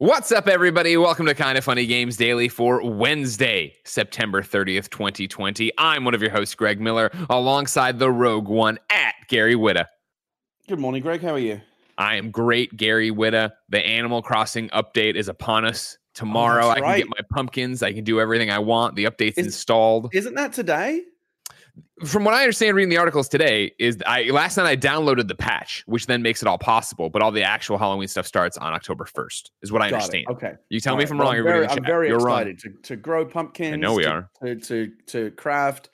What's up, everybody? Welcome to Kinda Funny Games Daily for Wednesday, September 30th, 2020. I'm one of your hosts, Greg Miller, alongside the Rogue One at Gary Whitta. Good morning, Greg. How are you? I am great, Gary Whitta. The Animal Crossing update is upon us. Tomorrow, Oh, I can right. get my pumpkins. I can do everything I want. The update's Is- installed. Isn't that today? From what I understand, reading the articles today, is I last night I downloaded the patch, which then makes it all possible. But all the actual Halloween stuff starts on October 1st, is what I Got it. understand. Okay. You tell All me right. if I'm Well, wrong. I'm very, I'm very You're wrong. excited to, to grow pumpkins. I know we to, are. To, to, to craft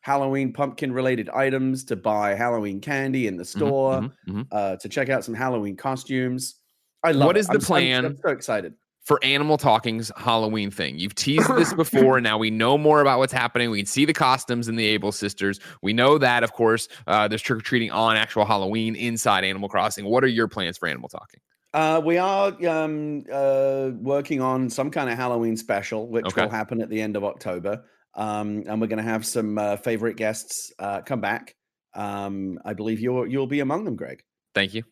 Halloween pumpkin related items, to buy Halloween candy in the store, Mhm, mhm. uh, to check out some Halloween costumes. I love What it. is the I'm- plan? I'm so excited. For Animal Talking's Halloween thing. You've teased this before, and now we know more about what's happening. We can see the costumes in the Able Sisters. We know that, of course, uh, there's trick or treating on actual Halloween inside Animal Crossing. What are your plans for Animal Talking? Uh, we are um, uh, working on some kind of Halloween special, which Okay. will happen at the end of October. Um, and we're going to have some uh, favorite guests uh, come back. Um, I believe you'll you'll be among them, Greg. Thank you.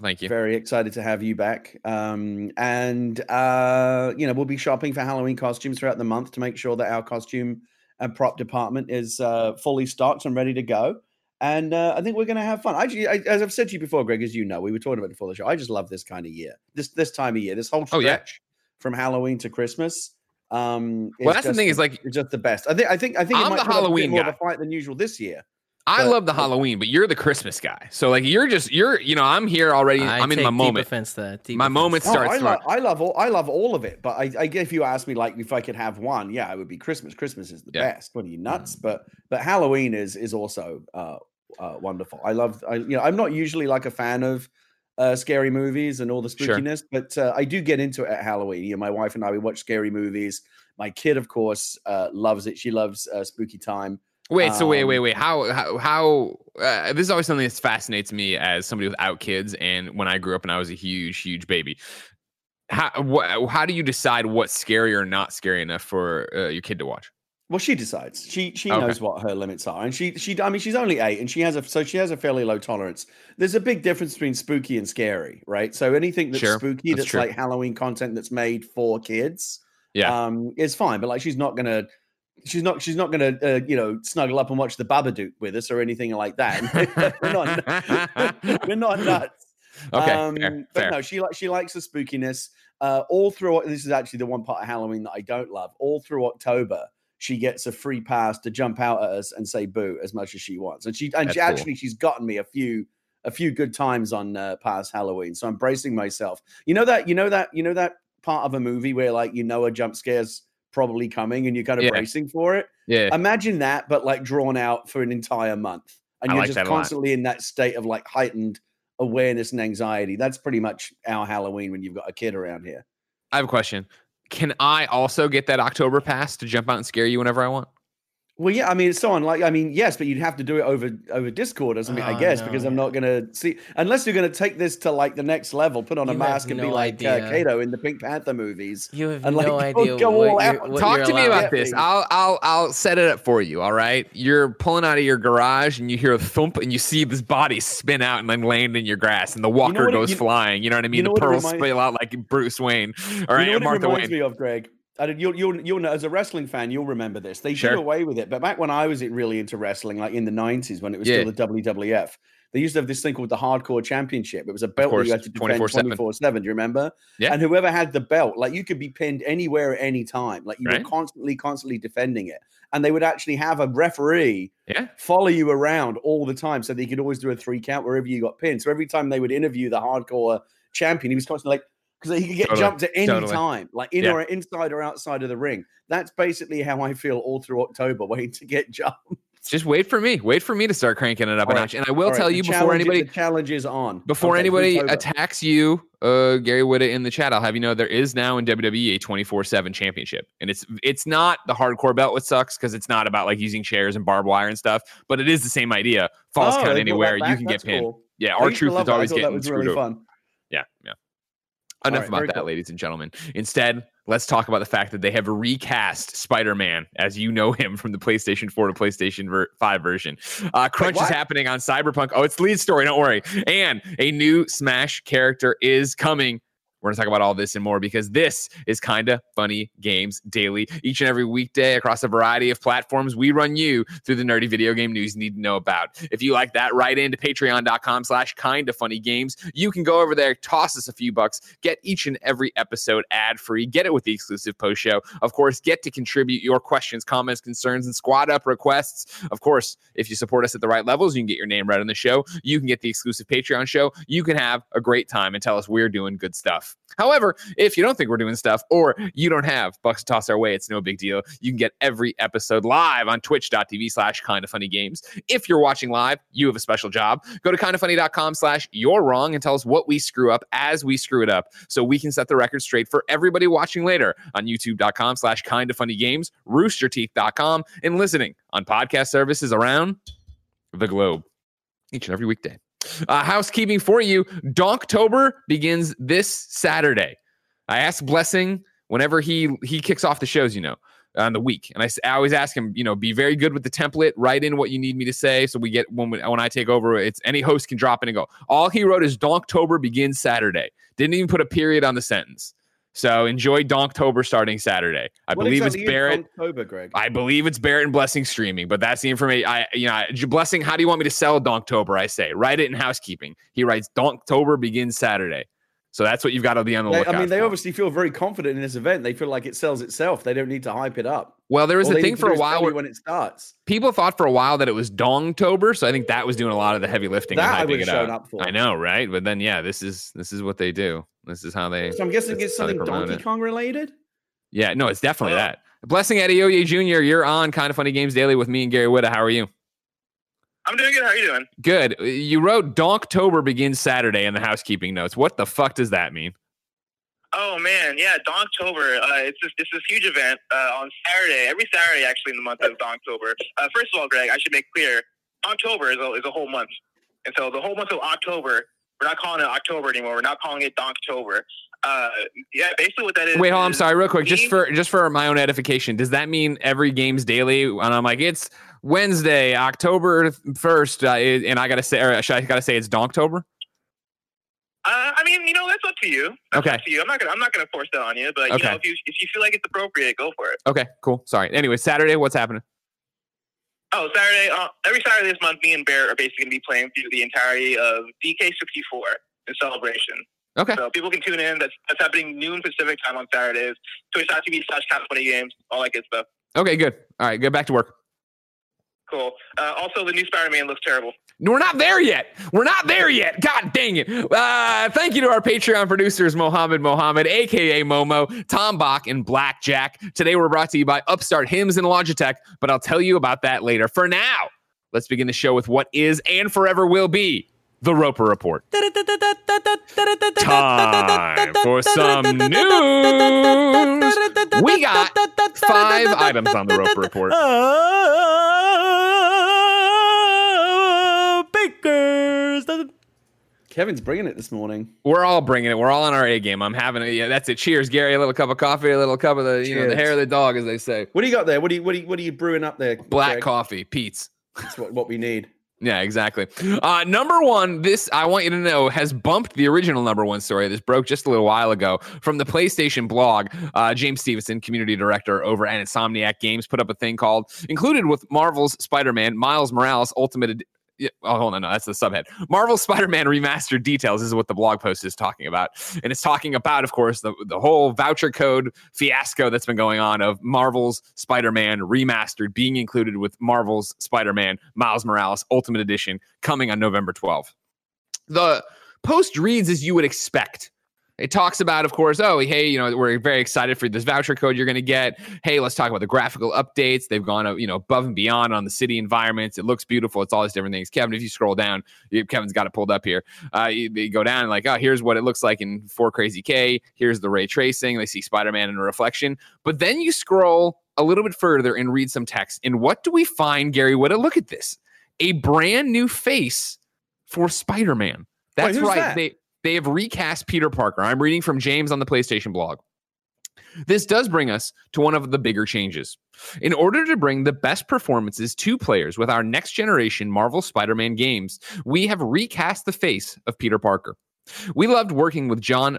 Thank you. Very excited to have you back. Um, and uh, you know, we'll be shopping for Halloween costumes throughout the month to make sure that our costume and prop department is uh, fully stocked and ready to go. And uh, I think we're going to have fun. I, I, as I've said to you before, Greg, as you know, we were talking about it before the show. I just love this kind of year. This this time of year, this whole Oh, yeah. stretch from Halloween to Christmas. Um, Well, that's the thing is, like- it's just the best. I think I think I think I'm might the put up a bit Halloween more of a fight than usual this year. I but- love the Halloween, but you're the Christmas guy. So, like, you're just, you're, you know, I'm here already. I I'm in take my deep moment. Offense to that. Deep My offense. moment No, starts. I, tomorrow. love, I love all I love all of it, but I, I if you ask me like if I could have one, yeah, it would be Christmas. Christmas is the Yeah. best. What are you nuts? But but Halloween is is also uh, uh, wonderful. I love I you know I'm not usually like a fan of uh, scary movies and all the Sure. spookiness, but uh, I do get into it at Halloween. You know, my wife and I we watch scary movies. My kid, of course, uh, loves it. She loves uh, spooky time. Wait, so wait, wait, Um, wait. How how how? Uh, this is always something that fascinates me as somebody without kids, and when I grew up and I was a huge, huge baby. How wh- how do you decide what's scary or not scary enough for uh, your kid to watch? Well, she decides. She she Okay. knows what her limits are, and she she. I mean, she's only eight, and she has a so she has a fairly low tolerance. There's a big difference between spooky and scary, right? So anything that's Sure, spooky, that's that's, like Halloween content that's made for kids, Yeah, um, is fine. But like, she's not gonna. She's not. She's not gonna. Uh, you know, snuggle up and watch the Babadook with us or anything like that. we're not. we're not nuts. okay, Um, fair, but fair. no, she like she likes the spookiness. Uh, all through this is actually the one part of Halloween that I don't love. All through October, she gets a free pass to jump out at us and say boo as much as she wants. And she and That's she cool. actually she's gotten me a few a few good times on uh, past Halloween. So I'm bracing myself. You know that you know that you know that part of a movie where like you know a jump scare's probably coming and you're kind of Yeah. bracing for it. yeah, Imagine that, but like drawn out for an entire month, and I you're like just constantly in that state of like heightened awareness and anxiety. That's pretty much our Halloween when you've got a kid around here. I have a question. Can I also get that October pass to jump out and scare you whenever I want? Well, yeah, I mean, it's so on. Like, I mean, yes, but you'd have to do it over over Discord or something, I Oh, guess, no. because I'm not gonna see unless you're gonna take this to like the next level, put on a You have mask and be no like uh. Kato in the Pink Panther movies. You have And, like, no go- idea go all what you're, out. what Talk to me allowed. about this. I'll I'll I'll set it up for you. All right. You're pulling out of your garage and you hear a thump and you see this body spin out and then land in your grass and the walker what it- goes you- flying. You know what I mean? know the pearls remind- spill out like Bruce Wayne. All right, you know what Martha it reminds Wayne. me of, Greg? You'll, you'll, you'll know, as a wrestling fan, you'll remember this. They Sure. did away with it, but back when I was really into wrestling, like in the 90s when it was Yeah. still the WWF, they used to have this thing called the Hardcore Championship. It was a belt that you had to defend 24/7. 24 7. Do you remember? Yeah. And whoever had the belt, like you could be pinned anywhere at any time. Like you Right. were constantly, constantly defending it. And they would actually have a referee Yeah. follow you around all the time so they could always do a three count wherever you got pinned. So every time they would interview the hardcore champion, he was constantly like, because he could get Totally, jumped at any totally. time, like in Yeah. or inside or outside of the ring. That's basically how I feel all through October, waiting to get jumped. Just wait for me. Wait for me to start cranking it up All a right. notch. And I will All right, tell the you before anybody the challenge is on. before Okay, anybody attacks you, uh, Gary Whitta in the chat, I'll have you know there is now in WWE a 24/7 championship, and it's it's not the hardcore belt, which sucks because it's not about like using chairs and barbed wire and stuff, but it is the same idea. Falls Oh, count anywhere, you can That's get pinned. cool. Yeah, R-Truth is always getting screwed really over. fun. Yeah, yeah. Enough right, about that, cool. ladies and gentlemen. Instead, let's talk about the fact that they have recast Spider-Man as you know him from the PlayStation 4 to PlayStation ver- 5 version. Uh, crunch is happening on Cyberpunk. Oh, it's the lead story. Don't worry. And a new Smash character is coming We're going to talk about all this and more because this is Kinda Funny Games Daily. Each and every weekday across a variety of platforms, we run you through the nerdy video game news you need to know about. If you like that, right into patreon.com slash Kinda Funny Games. You can go over there, toss us a few bucks, get each and every episode ad free, get it with the exclusive post show. Of course, get to contribute your questions, comments, concerns, and squad up requests. Of course, if you support us at the right levels, you can get your name read on the show. You can get the exclusive Patreon show. You can have a great time and tell us we're doing good stuff. However, if you don't think we're doing stuff or you don't have bucks to toss our way, it's no big deal. You can get every episode live on twitch.tv slash kind of funny games. If you're watching live, you have a special job. Go to kindafunny.com slash you're wrong and tell us what we screw up as we screw it up so we can set the record straight for everybody watching later on youtube.com slash kind of funny games, roosterteeth.com, and listening on podcast services around the globe each and every weekday. Uh, housekeeping for you. Donktober begins this Saturday. I asked Blessing whenever he he kicks off the shows, you know, on the week, and I, I always ask him, you know, be very good with the template. Write in what you need me to say, so we get when we, when I take over. It's any host can drop in and go. All he wrote is Donktober begins Saturday. Didn't even put a period on the sentence. So enjoy Donktober starting Saturday. I What believe it's Barrett. Donktober, Greg. I believe it's Barrett and Blessing streaming, but that's the information. I, you know, I- Blessing. How do you want me to sell Donktober? I say, write it in housekeeping. He writes Donktober begins Saturday, so that's what you've got to be on the lookout. I mean, they for. obviously feel very confident in this event. They feel like it sells itself. They don't need to hype it up. Well, there was All a thing for a while where when it starts. people thought for a while that it was Dongtober, so I think that was doing a lot of the heavy lifting That I and hyping it shown up. up for. I know, right? But then, yeah, this is this is what they do. This is how they. So I'm guessing it's is how they something Donkey it. Kong related. Yeah, no, it's definitely Oh. that. Blessing Adeoye Jr., you're on Kinda Funny Games Daily with me and Gary Whitta. How are you? I'm doing good. How are you doing? Good. You wrote Donktober begins Saturday in the housekeeping notes. What the fuck does that mean? Oh man, yeah, Donktober. Uh, it's this it's this huge event uh, on Saturday. Every Saturday, actually, in the month of Donktober. Uh, first of all, Greg, I should make clear, October is a, is a whole month, and so the whole month of October, we're not calling it October anymore. We're not calling it Donktober. Uh, yeah, basically what that is. Wait, hold on. I'm sorry, real quick. Just for just for my own edification, does that mean every game's daily? And I'm like, it's Wednesday, October first, uh, and I gotta say, or should I gotta say it's Donktober? Uh, I mean, you know, that's up to you. That's Okay. up to you. I'm not gonna I'm not gonna force that on you, but you Okay. know, if you if you feel like it's appropriate, go for it. Okay, cool. Sorry. Anyway, Saturday, what's happening? Oh, Saturday. Uh, every Saturday this month, me and Bear are basically going to be playing through the entirety of DK64 in celebration. Okay. So people can tune in. That's that's happening noon Pacific time on Saturdays. Twitch.tv slash Kinda Funny Games. All that good stuff. Okay, good. All right, get back to work. Cool. Uh, also, the new Spider-Man looks terrible. We're not there yet. We're not there yet. God dang it. Uh, thank you to our Patreon producers, Mohammed Mohammed, aka Momo, Tom Bock, and Blackjack. Today we're brought to you by Upstart Hims and Logitech, but I'll tell you about that later. For now, let's begin the show with what is and forever will be the Roper Report. Time for some news. We got five items on the Roper Report. Bakers. Kevin's bringing it this morning. We're all bringing it. We're all on our A game. I'm having it. Yeah, that's it. Cheers, Gary. A little cup of coffee, a little cup of the, you know, the hair of the dog, as they say. What do you got there? What do you what do you, what are you brewing up there? Black Greg? coffee, Pete's. That's what, what we need. Yeah, exactly. Uh, number one, this I want you to know has bumped the original number one story. This broke just a little while ago from the PlayStation blog. Uh, James Stevenson, community director over at Insomniac Games, put up a thing called included with Marvel's Spider-Man, Miles Morales Ultimate. Yeah, oh, hold on, no, that's the subhead. Marvel Spider-Man Remastered details is what the blog post is talking about, and it's talking about, of course, the the whole voucher code fiasco that's been going on of Marvel's Spider-Man Remastered being included with Marvel's Spider-Man Miles Morales Ultimate Edition coming on November 12th. The post reads as you would expect. It talks about, of course, oh, hey, you know, we're very excited for this voucher code you're going to get. Hey, let's talk about the graphical updates. They've gone, you know, above and beyond on the city environments. It looks beautiful. It's all these different things. Kevin, if you scroll down, Kevin's got it pulled up here. Uh, you, they go down and like, oh, here's what it looks like in 4 Crazy K. Here's the ray tracing. They see Spider-Man in a reflection. But then you scroll a little bit further and read some text. And what do we find, Gary Whitta? Look at this. A brand new face for Spider-Man. That's who's right. that? They they have recast Peter Parker. I'm reading from James on the PlayStation blog. This does bring us to one of the bigger changes. In order to bring the best performances to players with our next generation Marvel Spider Man games, we have recast the face of Peter Parker. We loved working with John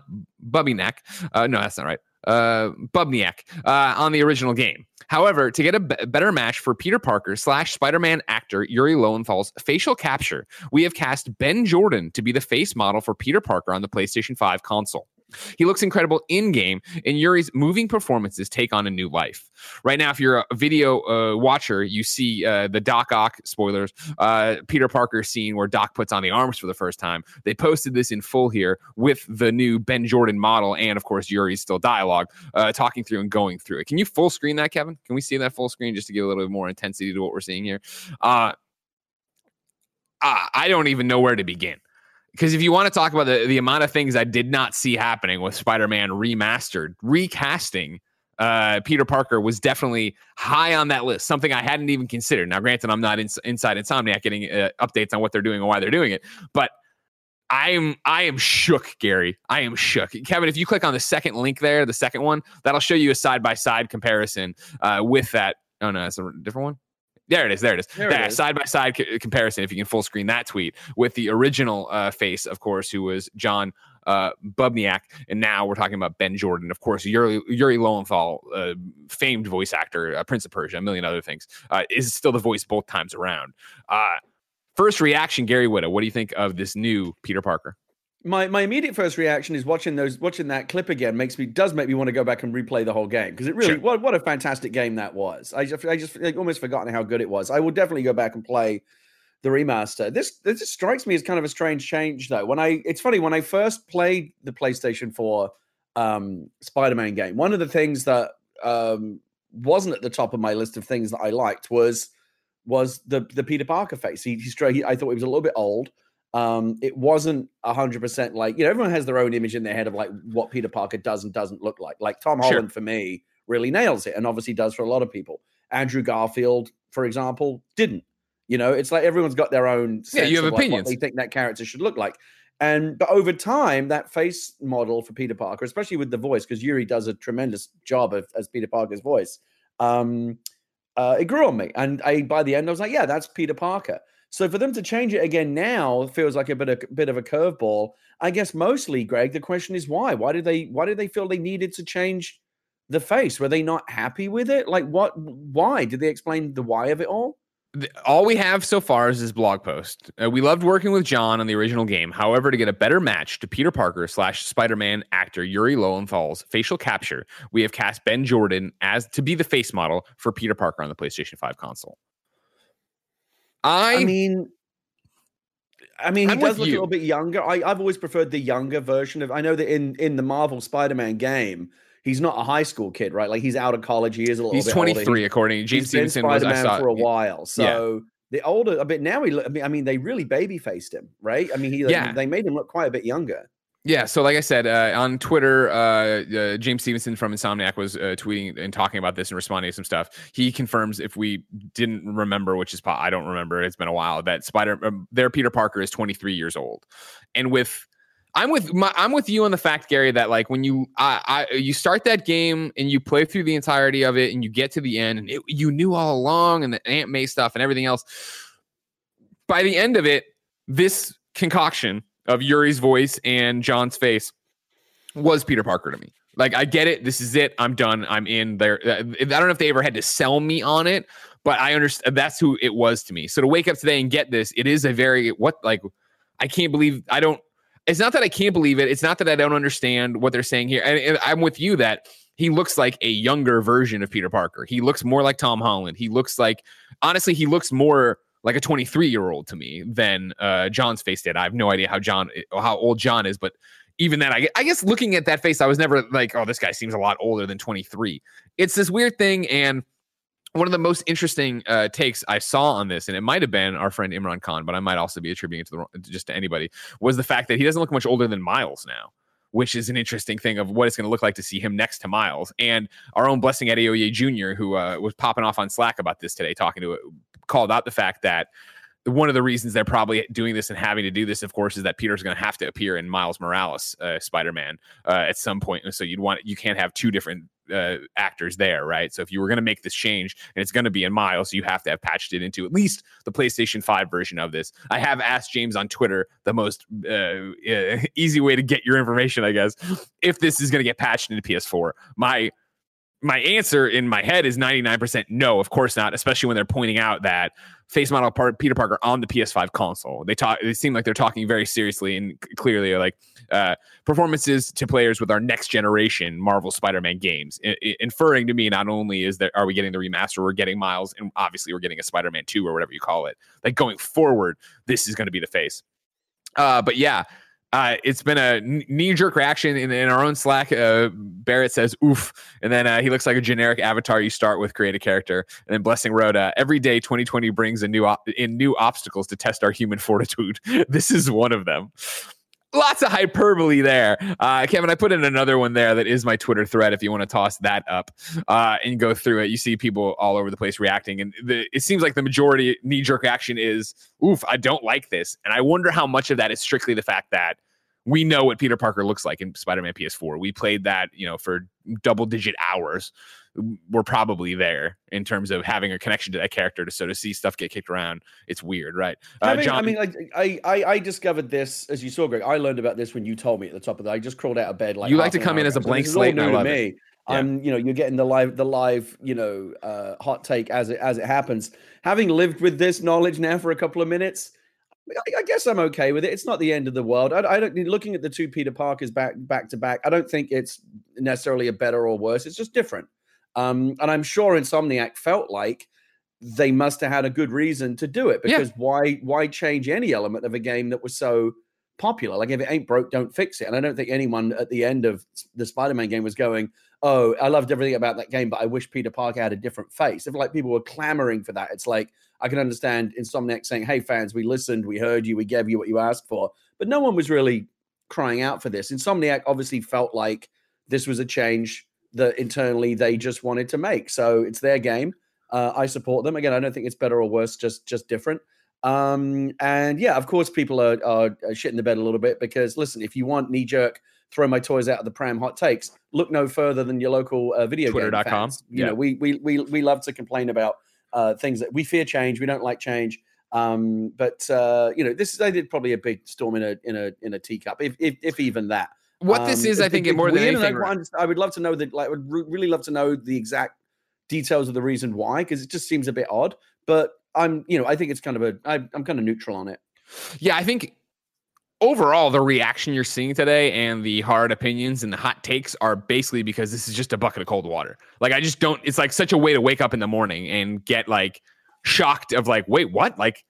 Bubinak. Uh, no, that's not right. Uh, Bubniak uh, on the original game. However, to get a b- better match for Peter Parker slash Spider Man actor Yuri Lowenthal's facial capture, we have cast Ben Jordan to be the face model for Peter Parker on the PlayStation 5 console. He looks incredible in game, and Yuri's moving performances take on a new life. Right now, if you're a video uh, watcher, you see uh, the Doc Ock spoilers, uh, Peter Parker scene where Doc puts on the arms for the first time. They posted this in full here with the new Ben Jordan model, and of course, Yuri's still dialogue, uh, talking through and going through it. Can you full screen that, Kevin? Can we see that full screen just to give a little bit more intensity to what we're seeing here? Uh, I don't even know where to begin because if you want to talk about the, the amount of things I did not see happening with Spider-Man remastered, recasting uh, Peter Parker was definitely high on that list, something I hadn't even considered. Now, granted, I'm not in, inside Insomniac getting uh, updates on what they're doing and why they're doing it, but I am I am shook, Gary. I am shook, Kevin. If you click on the second link there, the second one, that'll show you a side by side comparison uh, with that. Oh no, it's a different one. There it is. There it is. There side by side comparison. If you can full screen that tweet with the original uh, face, of course, who was John uh, Bubniak, and now we're talking about Ben Jordan. Of course, Yuri, Yuri Lowenthal, uh, famed voice actor, uh, Prince of Persia, a million other things, uh, is still the voice both times around. Uh, first reaction, Gary Whitta. What do you think of this new Peter Parker? My my immediate first reaction is watching those watching that clip again makes me does make me want to go back and replay the whole game because it really sure. what what a fantastic game that was. I just I just like, almost forgotten how good it was. I will definitely go back and play the remaster. This this strikes me as kind of a strange change though. When I it's funny when I first played the PlayStation 4 um, Spider-Man game, one of the things that um, wasn't at the top of my list of things that I liked was was the the Peter Parker face. He, he, he I thought he was a little bit old. Um, it wasn't hundred percent like you know everyone has their own image in their head of like what Peter Parker does and doesn't look like. Like Tom Holland sure. for me really nails it, and obviously does for a lot of people. Andrew Garfield, for example, didn't. You know, it's like everyone's got their own. yeah, you have opinions. Like they think that character should look like. And but over time, that face model for Peter Parker, especially with the voice, because Yuri does a tremendous job of, as Peter Parker's voice, um, uh, it grew on me. And I by the end, I was like, yeah, that's Peter Parker. So for them to change it again now feels like a bit of bit of a curveball. I guess mostly, Greg. The question is why? Why did they? Why did they feel they needed to change the face? Were they not happy with it? Like what? Why did they explain the why of it all? all we have so far is this blog post. Uh, we loved working with John on the original game. However, to get a better match to Peter Parker slash Spider Man actor Yuri Lowenthal's facial capture, we have cast Ben Jordan as to be the face model for Peter Parker on the PlayStation 5 console. I, I mean, I mean, he I'm does look you. a little bit younger. I, have always preferred the younger version of. I know that in in the Marvel Spider-Man game, he's not a high school kid, right? Like he's out of college. He is a little. He's 23, older. according to James Stevenson. Spider-Man for a while, so. Yeah. The older, a bit now, he. I mean, they really baby faced him, right? I mean, he. Yeah. They made him look quite a bit younger. Yeah, so like I said uh, on Twitter, uh, uh, James Stevenson from Insomniac was uh, tweeting and talking about this and responding to some stuff. He confirms if we didn't remember, which is I don't remember, it's been a while that Spider um, Peter Parker is 23 years old, and with I'm with my, I'm with you on the fact, Gary, that like when you I, I you start that game and you play through the entirety of it and you get to the end and it, you knew all along and the Aunt May stuff and everything else. By the end of it, this concoction of Yuri's voice and John's face was Peter Parker to me. Like I get it. This is it. I'm done. I'm in there. Uh, I don't know if they ever had to sell me on it, but I understand that's who it was to me. So to wake up today and get this, it is a very what like I can't believe I don't. It's not that I can't believe it. It's not that I don't understand what they're saying here. And, and I'm with you that he looks like a younger version of Peter Parker. He looks more like Tom Holland. He looks like honestly, he looks more like a 23 year old to me than uh, John's face did. I have no idea how John, how old John is, but even then, I, I guess looking at that face, I was never like, oh, this guy seems a lot older than 23. It's this weird thing. And one of the most interesting uh, takes I saw on this, and it might have been our friend Imran Khan, but I might also be attributing it to the just to anybody, was the fact that he doesn't look much older than Miles now which is an interesting thing of what it's going to look like to see him next to Miles. And our own Blessing Adeoye Jr., who uh, was popping off on Slack about this today, talking to called out the fact that one of the reasons they're probably doing this and having to do this, of course, is that Peter's going to have to appear in Miles Morales uh, Spider Man uh, at some point. So you'd want you can't have two different uh, actors there, right? So if you were going to make this change and it's going to be in Miles, you have to have patched it into at least the PlayStation 5 version of this. I have asked James on Twitter the most uh, uh, easy way to get your information, I guess, if this is going to get patched into PS4. My my answer in my head is 99% no, of course not, especially when they're pointing out that face model part Peter Parker on the PS5 console. They talk they seem like they're talking very seriously and clearly like uh, performances to players with our next generation Marvel Spider-Man games, I- I- inferring to me not only is that are we getting the remaster, we're getting Miles and obviously we're getting a Spider-Man 2 or whatever you call it. Like going forward, this is going to be the face. Uh, but yeah, uh, it's been a knee jerk reaction in, in our own Slack. Uh, Barrett says, oof. And then uh, he looks like a generic avatar you start with, create a character. And then Blessing wrote, uh, every day 2020 brings a new op- in new obstacles to test our human fortitude. this is one of them. Lots of hyperbole there. Uh, Kevin, I put in another one there that is my Twitter thread if you want to toss that up uh, and go through it. You see people all over the place reacting. And the, it seems like the majority knee jerk action is, oof, I don't like this. And I wonder how much of that is strictly the fact that we know what Peter Parker looks like in Spider-Man PS4. We played that, you know, for double digit hours. We're probably there in terms of having a connection to that character to so to see stuff get kicked around. It's weird, right? Uh, I mean, John, I mean, like I, I, I discovered this as you saw, Greg. I learned about this when you told me at the top of the. I just crawled out of bed like you like to come in as a blank so slate. New to me. It. I'm, you know, you're getting the live, the live, you know, uh, hot take as it as it happens. Having lived with this knowledge now for a couple of minutes, I, guess I'm okay with it. It's not the end of the world. I, I, don't looking at the two Peter Parkers back back to back. I don't think it's necessarily a better or worse. It's just different. Um, and I'm sure Insomniac felt like they must have had a good reason to do it because yeah. why why change any element of a game that was so popular? Like if it ain't broke, don't fix it. And I don't think anyone at the end of the Spider-Man game was going, "Oh, I loved everything about that game, but I wish Peter Parker had a different face." If like people were clamoring for that, it's like I can understand Insomniac saying, "Hey, fans, we listened, we heard you, we gave you what you asked for," but no one was really crying out for this. Insomniac obviously felt like this was a change that internally they just wanted to make. So it's their game. Uh, I support them. Again, I don't think it's better or worse, just just different. Um, and yeah, of course, people are, are, shitting the bed a little bit because listen, if you want knee jerk, throw my toys out of the pram hot takes, look no further than your local uh, video Twitter.com. game fans. You yeah. know, we we we we love to complain about uh, things that we fear change. We don't like change. Um, but uh, you know, this is they did probably a big storm in a in a in a teacup, if if, if even that. What um, this is, I think, it more than anything. I, I, would love to know that. Like, I would really love to know the exact details of the reason why, because it just seems a bit odd. But I'm, you know, I think it's kind of a. I, I'm kind of neutral on it. Yeah, I think overall, the reaction you're seeing today and the hard opinions and the hot takes are basically because this is just a bucket of cold water. Like, I just don't, it's like such a way to wake up in the morning and get like shocked of like, wait, what? Like,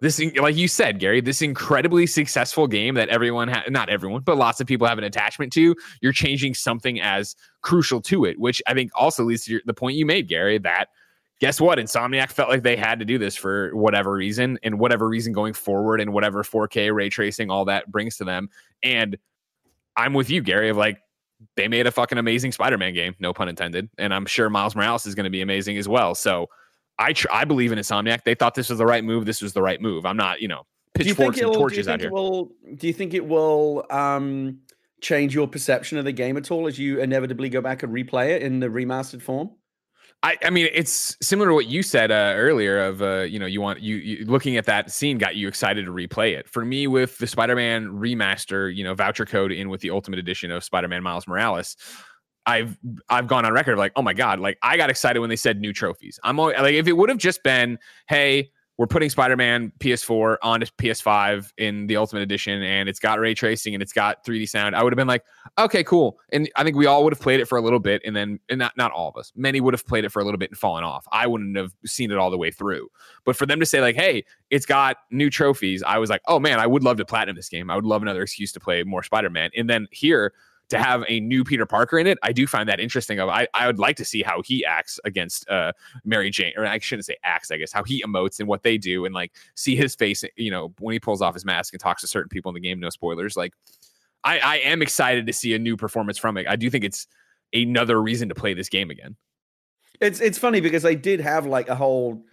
this, like you said, Gary, this incredibly successful game that everyone, ha- not everyone, but lots of people have an attachment to, you're changing something as crucial to it, which I think also leads to your, the point you made, Gary, that guess what? Insomniac felt like they had to do this for whatever reason and whatever reason going forward and whatever 4K ray tracing, all that brings to them. And I'm with you, Gary, of like, they made a fucking amazing Spider-Man game, no pun intended, and I'm sure Miles Morales is going to be amazing as well. So I tr- I believe in Insomniac. They thought this was the right move. This was the right move. I'm not, you know, pitchforks and torches out here. Will, do you think it will um, change your perception of the game at all as you inevitably go back and replay it in the remastered form? I, I mean, it's similar to what you said uh, earlier. Of uh, you know, you want you, you looking at that scene got you excited to replay it. For me, with the Spider-Man remaster, you know, voucher code in with the Ultimate Edition of Spider-Man Miles Morales, I've I've gone on record like, oh my god, like I got excited when they said new trophies. I'm always, like, if it would have just been, hey, we're putting Spider-Man PS4 onto PS5 in the Ultimate Edition, and it's got ray tracing and it's got 3D sound. I would have been like, okay, cool. And I think we all would have played it for a little bit, and then and not not all of us, many would have played it for a little bit and fallen off. I wouldn't have seen it all the way through. But for them to say like, hey, it's got new trophies, I was like, oh man, I would love to platinum this game. I would love another excuse to play more Spider-Man. And then here to have a new Peter Parker in it, I do find that interesting. Of I, I would like to see how he acts against uh, Mary Jane, or I shouldn't say acts, I guess, how he emotes and what they do, and like see his face, you know, when he pulls off his mask and talks to certain people in the game. No spoilers. Like, I, I am excited to see a new performance from it. I do think it's another reason to play this game again. It's it's funny because they did have like a whole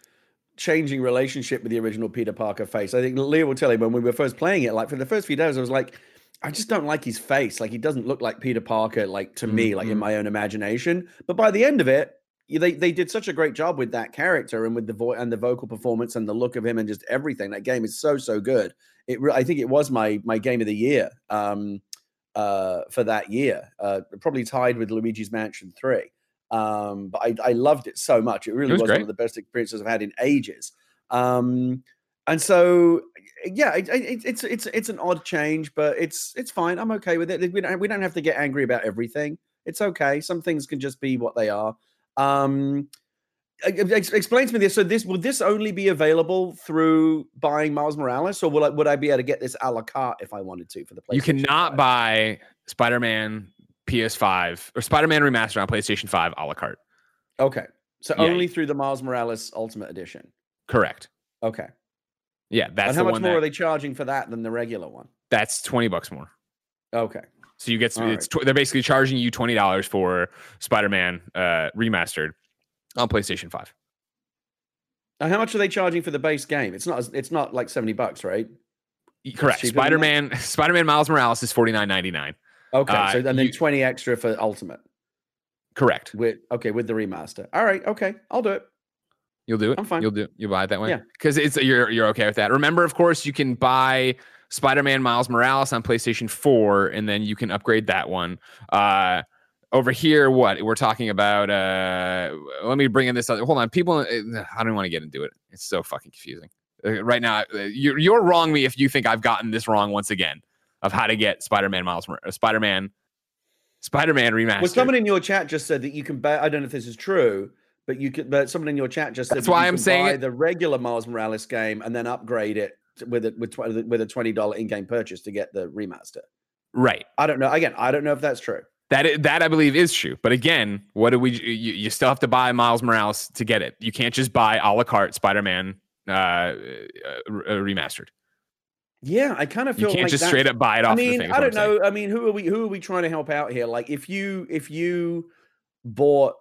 changing relationship with the original Peter Parker face. I think Leah will tell you when we were first playing it, like for the first few days, I was like, I just don't like his face. Like he doesn't look like Peter Parker, like to mm-hmm. me, like in mm-hmm. my own imagination. But by the end of it, they they did such a great job with that character and with the voice and the vocal performance and the look of him and just everything. That game is so so good. It I think it was my my game of the year um, uh, for that year. Uh, probably tied with Luigi's Mansion Three. Um, but I, I loved it so much. It really it was, was one of the best experiences I've had in ages. Um, and so yeah, it, it, it's it's it's an odd change, but it's it's fine. I'm okay with it. We don't we don't have to get angry about everything. It's okay. Some things can just be what they are. Um, explain to me this. So this will this only be available through buying Miles Morales, or will I, would I be able to get this a la carte if I wanted to for the PlayStation? You cannot 5? buy Spider-Man PS5 or Spider-Man Remastered on PlayStation 5 a la carte. Okay, so yeah. only through the Miles Morales Ultimate Edition. Correct. Okay. Yeah, that's and how much more that, are they charging for that than the regular one? That's twenty bucks more. Okay. So you get it's right. tw- they're basically charging you twenty dollars for Spider-Man uh, remastered on PlayStation Five. And how much are they charging for the base game? It's not it's not like seventy bucks, right? Correct. Spider-Man Spider-Man Miles Morales is forty nine ninety nine. Okay, uh, so and then you, twenty extra for Ultimate. Correct. With okay with the remaster. All right. Okay, I'll do it. You'll do it. I'm fine. You'll do. You buy it that way. Yeah. Because it's you're you're okay with that. Remember, of course, you can buy Spider-Man Miles Morales on PlayStation 4, and then you can upgrade that one. Uh, over here, what we're talking about? Uh, let me bring in this. Other, hold on, people. Uh, I don't want to get into it. It's so fucking confusing. Uh, right now, uh, you're you're wrong me if you think I've gotten this wrong once again of how to get Spider-Man Miles Spider-Man Spider-Man remastered. Well, someone in your chat just said that you can buy. I don't know if this is true, but you could. But someone in your chat just said that's why I'm saying the regular Miles Morales game and then upgrade it with a with with a twenty dollar in game purchase to get the remaster. Right. I don't know. Again, I don't know if that's true. That that I believe is true. But again, what do we? You, you still have to buy Miles Morales to get it. You can't just buy a la carte Spider Man uh, uh, remastered. Yeah, I kind of feel you can't like just straight up buy it off. I mean, thing, I don't know. I mean, who are we? Who are we trying to help out here? Like, if you if you bought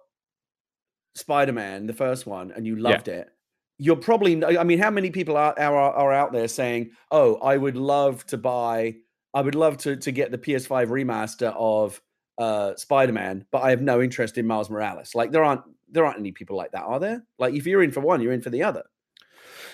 Spider Man, the first one, and you loved yeah. it, you're probably i mean how many people are, are are out there saying oh i would love to buy i would love to to get the ps5 remaster of uh spider-man but i have no interest in miles morales. Like there aren't there aren't any people like that are there? Like if you're in for one you're in for the other.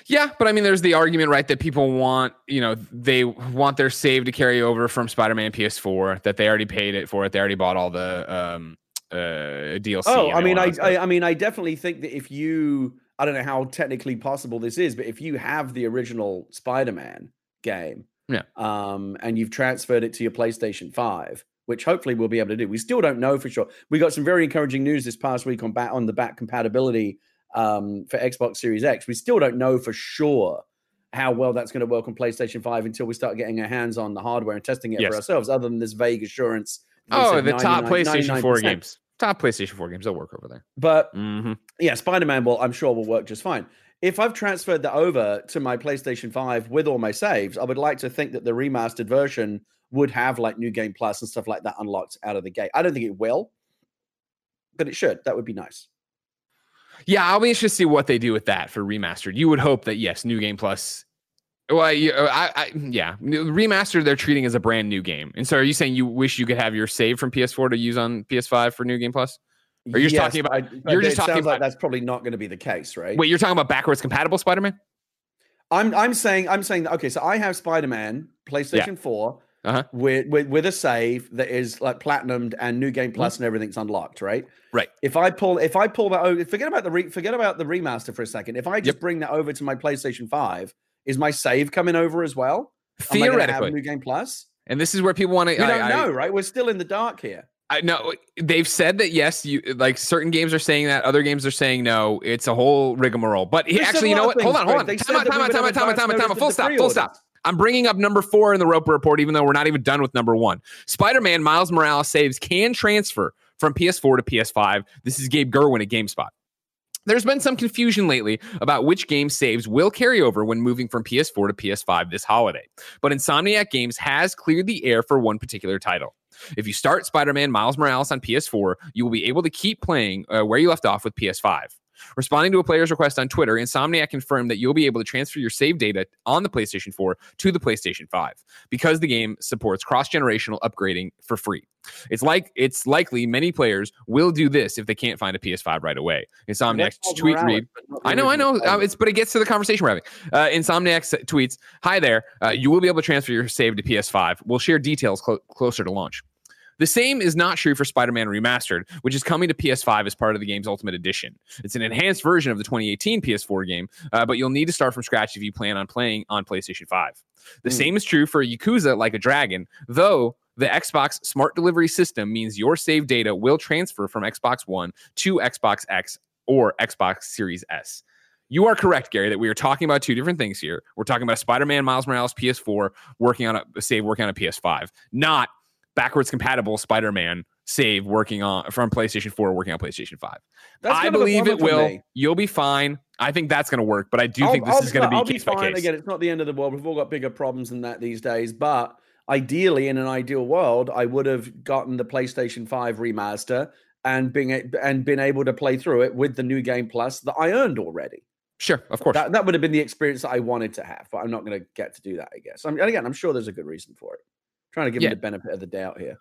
Yeah, but I mean, there's the argument, right, that people want, you know, they want their save to carry over from Spider-Man PS4, that they already paid it for it, they already bought all the um, uh, DLC. Oh, I mean, I, I, I mean, I definitely think that if you I don't know how technically possible this is, but if you have the original Spider-Man game, yeah, um, and you've transferred it to your PlayStation Five, which hopefully we'll be able to do. We still don't know for sure. We got some very encouraging news this past week on back on the back compatibility um, for Xbox Series X. We still don't know for sure how well that's going to work on PlayStation 5 until we start getting our hands on the hardware and testing it yes. for ourselves, other than this vague assurance. Oh, the top PlayStation 4 games top PlayStation 4 games. They'll work over there. But mm-hmm. yeah, Spider Man will, I'm sure, will work just fine. If I've transferred that over to my PlayStation 5 with all my saves, I would like to think that the remastered version would have like New Game Plus and stuff like that unlocked out of the gate. I don't think it will, but it should. That would be nice. Yeah, I'll be interested to see what they do with that for remastered. You would hope that yes, New Game Plus well, uh, I, I, yeah, remastered they're treating as a brand new game. And so, are you saying you wish you could have your save from PS4 to use on PS5 for New Game Plus? Or you're yes, talking about? I, you're just talking about. Like that's probably not going to be the case, right? Wait, you're talking about backwards compatible Spider-Man? I'm I'm saying I'm saying okay. So I have Spider-Man PlayStation yeah. 4 uh-huh. with, with with a save that is like platinumed and New Game Plus mm-hmm. and everything's unlocked, right? Right. If I pull if I pull that over, forget about the re, forget about the remaster for a second. If I just yep. bring that over to my PlayStation 5 is my save coming over as well? Theoretically, New Game Plus. And this is where people want to. We don't I, know, right? We're still in the dark here. I know they've said that yes, you like certain games are saying that, other games are saying no. It's a whole rigmarole. But he, actually, you know what? Hold on, hold on. Time out, time out, time out, time out, time out, time out. Full stop, full stop. I'm bringing up number four in the Roper report, even though we're not even done with number one. Spider-Man Miles Morales saves can transfer from PS4 to PS5. This is Gabe Gurwin at GameSpot. There's been some confusion lately about which game saves will carry over when moving from PS4 to PS5 this holiday. But Insomniac Games has cleared the air for one particular title. If you start Spider Man Miles Morales on PS4, you will be able to keep playing uh, where you left off with PS5. Responding to a player's request on Twitter, Insomniac confirmed that you'll be able to transfer your save data on the PlayStation 4 to the PlayStation 5 because the game supports cross-generational upgrading for free. It's like it's likely many players will do this if they can't find a PS5 right away. Insomniac's tweet read. I know, I know. Uh, it's but it gets to the conversation we're having. Uh, Insomniac tweets, "Hi there. Uh, you will be able to transfer your save to PS5. We'll share details cl- closer to launch." The same is not true for Spider Man Remastered, which is coming to PS5 as part of the game's Ultimate Edition. It's an enhanced version of the 2018 PS4 game, uh, but you'll need to start from scratch if you plan on playing on PlayStation 5. The mm. same is true for Yakuza Like a Dragon, though the Xbox Smart Delivery System means your save data will transfer from Xbox One to Xbox X or Xbox Series S. You are correct, Gary, that we are talking about two different things here. We're talking about Spider Man Miles Morales PS4 working on a save working on a PS5, not backwards compatible Spider Man save working on from PlayStation 4 working on PlayStation 5. That's I believe it will. Me. You'll be fine. I think that's going to work, but I do I'll, think this I'll, is going to be, I'll case be fine. by case. Again, it's not the end of the world. We've all got bigger problems than that these days, but ideally in an ideal world, I would have gotten the PlayStation 5 remaster and being and been able to play through it with the new game plus that I earned already. Sure, of course. That, that would have been the experience that I wanted to have, but I'm not going to get to do that, I guess. I'm, and again, I'm sure there's a good reason for it. Trying to give yeah. the benefit of the doubt here.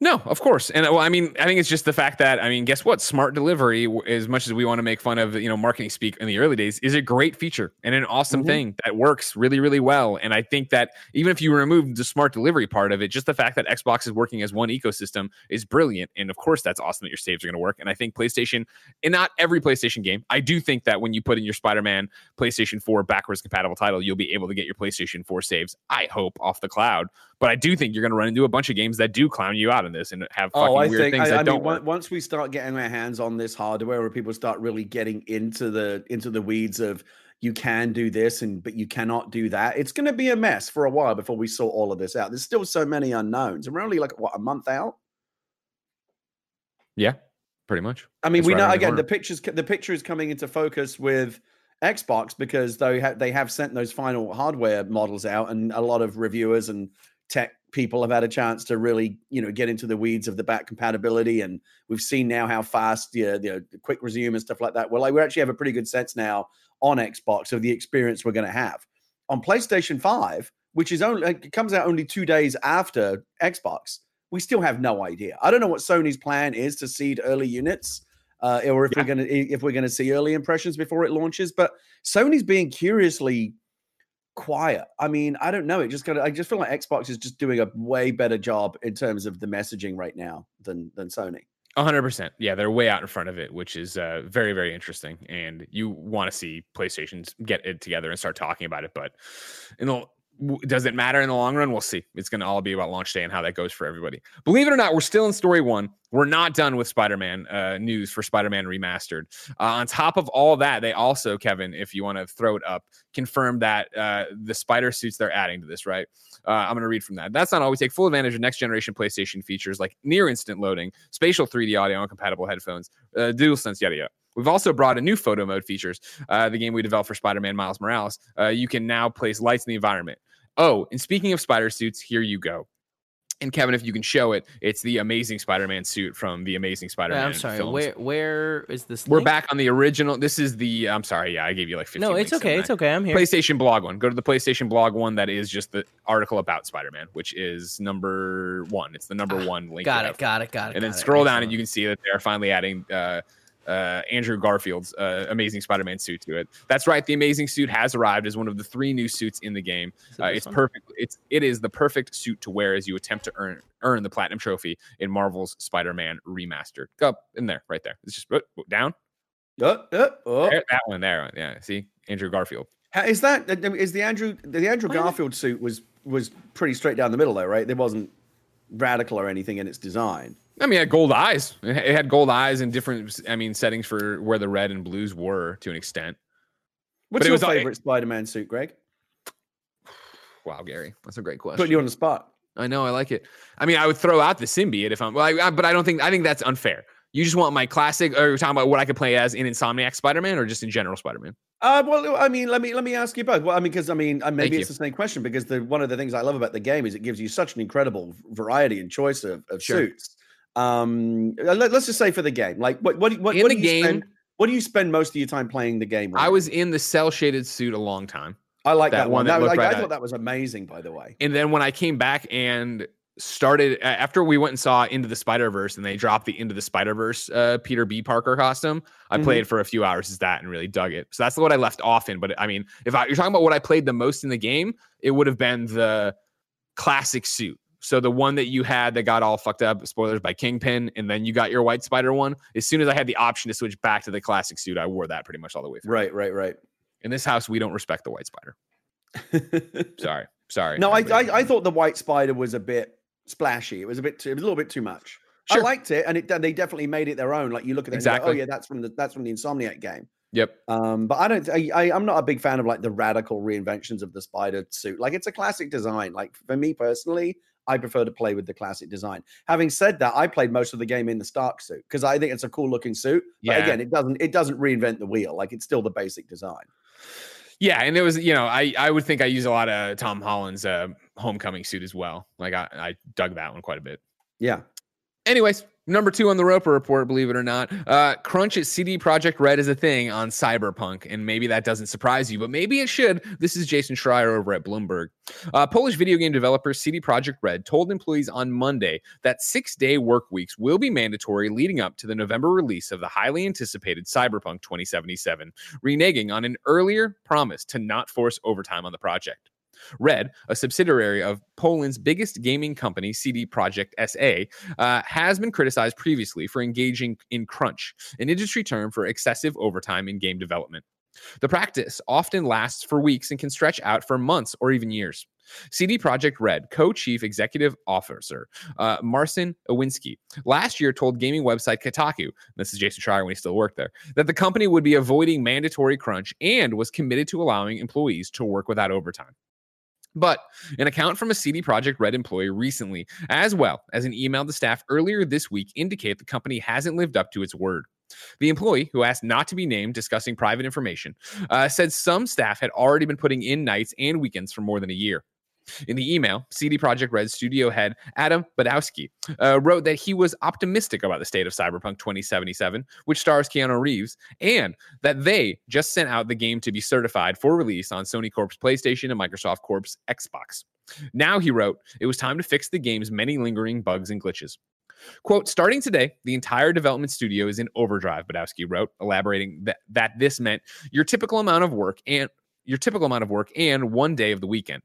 No, of course. And well, I mean, I think it's just the fact that I mean, guess what? Smart delivery, as much as we want to make fun of, you know, marketing speak in the early days, is a great feature and an awesome mm-hmm. thing that works really, really well. And I think that even if you remove the smart delivery part of it, just the fact that Xbox is working as one ecosystem is brilliant. And of course, that's awesome that your saves are going to work. And I think PlayStation, and not every PlayStation game, I do think that when you put in your Spider-Man PlayStation 4 backwards compatible title, you'll be able to get your PlayStation 4 saves. I hope off the cloud. But I do think you're going to run into a bunch of games that do clown you out in this and have oh, fucking oh, I weird think, things I, that I don't mean, work. Once we start getting our hands on this hardware, where people start really getting into the into the weeds of you can do this and but you cannot do that, it's going to be a mess for a while before we sort all of this out. There's still so many unknowns, and we're only like what a month out. Yeah, pretty much. I mean, That's we know again the pictures. The picture is coming into focus with. Xbox because they have they have sent those final hardware models out, and a lot of reviewers and tech people have had a chance to really, you know, get into the weeds of the back compatibility. And we've seen now how fast, you know, the, quick resume and stuff like that. Well, like we actually have a pretty good sense now on Xbox of the experience we're going to have. On PlayStation 5, which is only it comes out only two days after Xbox, we still have no idea. I don't know what Sony's plan is to seed early units. Uh, or if yeah. we're gonna if we're gonna see early impressions before it launches, but Sony's being curiously quiet. I mean, I don't know. It just kind of I just feel like Xbox is just doing a way better job in terms of the messaging right now than than Sony. 100%. Yeah, they're way out in front of it, which is uh, very, very interesting. And you want to see PlayStations get it together and start talking about it. But in the does it matter in the long run? We'll see. It's going to all be about launch day and how that goes for everybody. Believe it or not, we're still in story one. We're not done with Spider Man uh, news for Spider Man Remastered. Uh, on top of all that, they also, Kevin, if you want to throw it up, confirmed that uh, the spider suits they're adding to this, right? Uh, I'm going to read from that. That's not all. We take full advantage of next generation PlayStation features like near instant loading, spatial 3D audio and compatible headphones, uh, DualSense, yada yada. We've also brought a new photo mode features. Uh, the game we developed for Spider-Man Miles Morales. Uh, you can now place lights in the environment. Oh, and speaking of spider suits, here you go. And Kevin, if you can show it, it's the Amazing Spider-Man suit from the Amazing Spider-Man. I'm sorry, films. where where is this? We're back on the original. This is the. I'm sorry, yeah, I gave you like 15. No, it's okay, it's okay. I'm here. PlayStation blog one. Go to the PlayStation blog one. That is just the article about Spider-Man, which is number one. It's the number ah, one link. Got it, got it, got it. And then scroll down, and you can see that they're finally adding. Uh, uh, Andrew Garfield's uh, Amazing Spider-Man suit to it. That's right. The Amazing suit has arrived as one of the three new suits in the game. Uh, it's perfect. It's it is the perfect suit to wear as you attempt to earn earn the platinum trophy in Marvel's Spider-Man remastered. Go up in there, right there. It's just oh, down. Uh, uh, oh. There, that one there. Yeah. See, Andrew Garfield. Is that is the Andrew the Andrew Garfield suit was was pretty straight down the middle though, right? There wasn't radical or anything in its design. I mean, it had gold eyes. It had gold eyes in different, I mean, settings for where the red and blues were to an extent. What's but your favorite like, Spider-Man suit, Greg? Wow, Gary, that's a great question. Put you on the spot. I know, I like it. I mean, I would throw out the symbiote if I'm, well, I, but I don't think I think that's unfair. You just want my classic, or you're talking about what I could play as in Insomniac Spider-Man, or just in general Spider-Man? Uh, well, I mean, let me let me ask you both. Well, I mean, because I mean, uh, maybe Thank it's you. the same question because the one of the things I love about the game is it gives you such an incredible variety and choice of, of sure. suits. Um, let, us just say for the game, like what what what, in what the game. Spend? What do you spend most of your time playing the game? I was in the cell shaded suit a long time. I like that, that one. that That like, right I thought that was amazing, by the way. And then when I came back and started after we went and saw Into the Spider Verse and they dropped the Into the Spider Verse uh, Peter B. Parker costume, I Mhm. played for a few hours as that and really dug it. So that's what I left off in. But I mean, if I, you're talking about what I played the most in the game, it would have been the classic suit. So the one that you had that got all fucked up, spoilers by Kingpin, and then you got your White Spider one. As soon as I had the option to switch back to the classic suit, I wore that pretty much all the way through. Right, right, right. In this house, we don't respect the White Spider. Sorry, sorry. no, I. I I thought the white spider was a bit splashy. It was a bit too, it was a little bit too much. Sure. I liked it, and it they definitely made it their own. Like you look at it, go, Exactly. oh yeah, that's from the that's from the Insomniac game. Yep. Um, but I don't. I, I I'm not a big fan of like the radical reinventions of the spider suit. Like it's a classic design. Like for me personally, I prefer to play with the classic design. Having said that, I played most of the game in the Stark suit because I think it's a cool looking suit. But Yeah. again, it doesn't it doesn't reinvent the wheel. Like it's still the basic design. Yeah, and it was you know I I would think I use a lot of Tom Holland's uh, homecoming suit as well. Like I I dug that one quite a bit. Yeah. Anyways, number two on the Roper report, believe it or not, uh, crunch at CD Projekt Red is a thing on Cyberpunk, and maybe that doesn't surprise you, but maybe it should. This is Jason Schreier over at Bloomberg. Uh, Polish video game developer CD Projekt Red told employees on Monday that six-day work weeks will be mandatory leading up to the November release of the highly anticipated Cyberpunk 2077, reneging on an earlier promise to not force overtime on the project. Red, a subsidiary of Poland's biggest gaming company, CD Projekt SA, uh, has been criticized previously for engaging in crunch, an industry term for excessive overtime in game development. The practice often lasts for weeks and can stretch out for months or even years. CD Projekt Red co-chief executive officer uh, Marcin Owinski last year told gaming website Kotaku, this is Jason Schreier when he still worked there, that the company would be avoiding mandatory crunch and was committed to allowing employees to work without overtime. But an account from a CD Projekt Red employee recently, as well as an email to staff earlier this week, indicate the company hasn't lived up to its word. The employee, who asked not to be named discussing private information, uh, said some staff had already been putting in nights and weekends for more than a year. In the email, CD Projekt Red studio head Adam Badowski uh, wrote that he was optimistic about the state of Cyberpunk 2077, which stars Keanu Reeves, and that they just sent out the game to be certified for release on Sony Corp's PlayStation and Microsoft Corp's Xbox. Now, he wrote, it was time to fix the game's many lingering bugs and glitches. Quote, starting today, the entire development studio is in overdrive, Badowski wrote, elaborating that, that this meant your typical amount of work and your typical amount of work and one day of the weekend.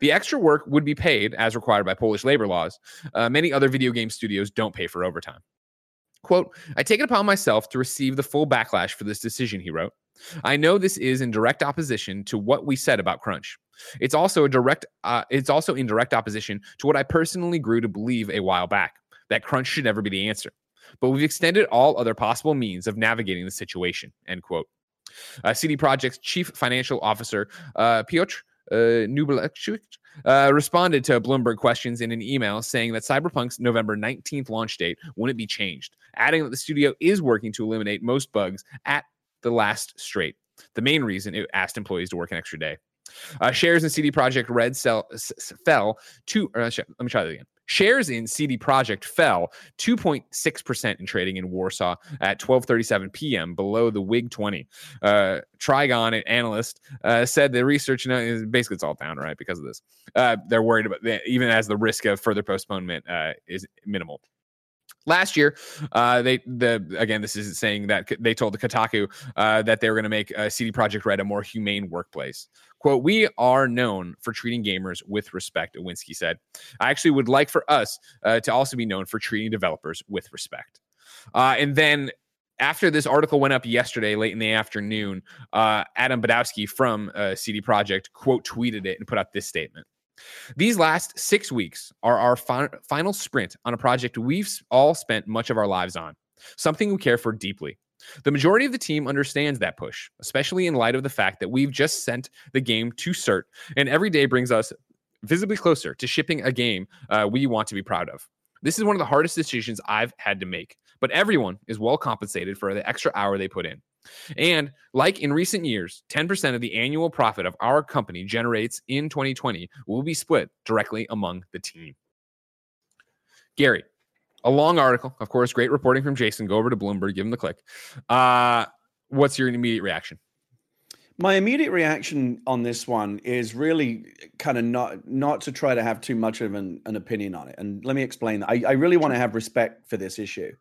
The extra work would be paid as required by Polish labor laws. Uh, many other video game studios don't pay for overtime. Quote, I take it upon myself to receive the full backlash for this decision, he wrote. I know this is in direct opposition to what we said about crunch. It's also a direct uh, it's also in direct opposition to what I personally grew to believe a while back, that crunch should never be the answer. But we've extended all other possible means of navigating the situation, end quote. Uh, CD Projekt's chief financial officer, uh, Piotr uh, Nubelechuk, uh, responded to Bloomberg questions in an email saying that Cyberpunk's November 19th launch date wouldn't be changed, adding that the studio is working to eliminate most bugs at the last straight. The main reason it asked employees to work an extra day. Uh, shares in CD Projekt Red sell, s- fell to. Uh, sh- let me try that again. Shares in CD Projekt fell 2.6% in trading in Warsaw at 12:37 p.m. below the WIG 20. Uh, Trigon, an analyst, uh, said the research is basically it's all down right because of this. Uh, they're worried about even as the risk of further postponement uh, is minimal. Last year, uh, they the again this is saying that they told the Kotaku uh, that they were going to make uh, CD Projekt Red a more humane workplace. "Quote: We are known for treating gamers with respect," Owinski said. "I actually would like for us uh, to also be known for treating developers with respect." Uh, and then after this article went up yesterday, late in the afternoon, uh, Adam Badowski from CD Projekt quote tweeted it and put out this statement. These last six weeks are our fi- final sprint on a project we've all spent much of our lives on, something we care for deeply. The majority of the team understands that push, especially in light of the fact that we've just sent the game to CERT, and every day brings us visibly closer to shipping a game uh, we want to be proud of. This is one of the hardest decisions I've had to make, but everyone is well compensated for the extra hour they put in. And like in recent years, 10% of the annual profit of our company generates in 2020 will be split directly among the team. Gary, a long article, of course, great reporting from Jason. Go over to Bloomberg, give him the click. Uh, what's your immediate reaction? My immediate reaction on this one is really kind of not not to try to have too much of an, an opinion on it. And let me explain. I, I really want to have respect for this issue.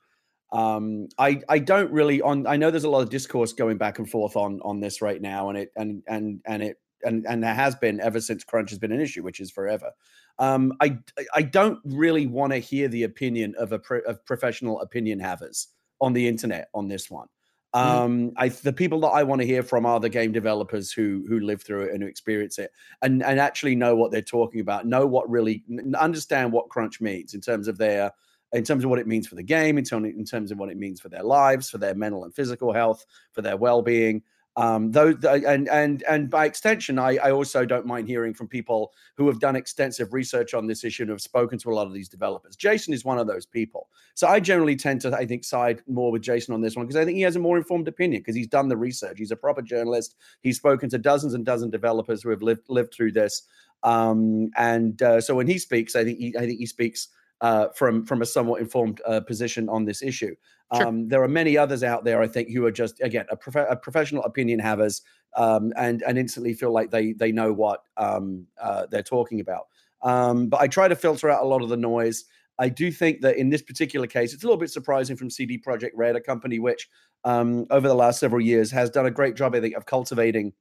Um, I I don't really on. I know there's a lot of discourse going back and forth on on this right now, and it and and and it and and there has been ever since crunch has been an issue, which is forever. Um, I I don't really want to hear the opinion of a pro, of professional opinion havers on the internet on this one. Mm-hmm. Um, I the people that I want to hear from are the game developers who who live through it and who experience it and and actually know what they're talking about, know what really understand what crunch means in terms of their in terms of what it means for the game, in terms of what it means for their lives, for their mental and physical health, for their well being. Um, those and and and by extension, I, I also don't mind hearing from people who have done extensive research on this issue and have spoken to a lot of these developers. Jason is one of those people, so I generally tend to I think side more with Jason on this one because I think he has a more informed opinion because he's done the research. He's a proper journalist. He's spoken to dozens and dozens of developers who have lived lived through this, um, and uh, so when he speaks, I think he, I think he speaks uh, from from a somewhat informed uh, position on this issue. Sure. Um, there are many others out there, I think, who are just again a, prof- a professional opinion havers um, and and instantly feel like they they know what um, uh, they're talking about. Um, but I try to filter out a lot of the noise. I do think that in this particular case, it's a little bit surprising from CD Projekt Red, a company which um, over the last several years has done a great job, I think, of cultivating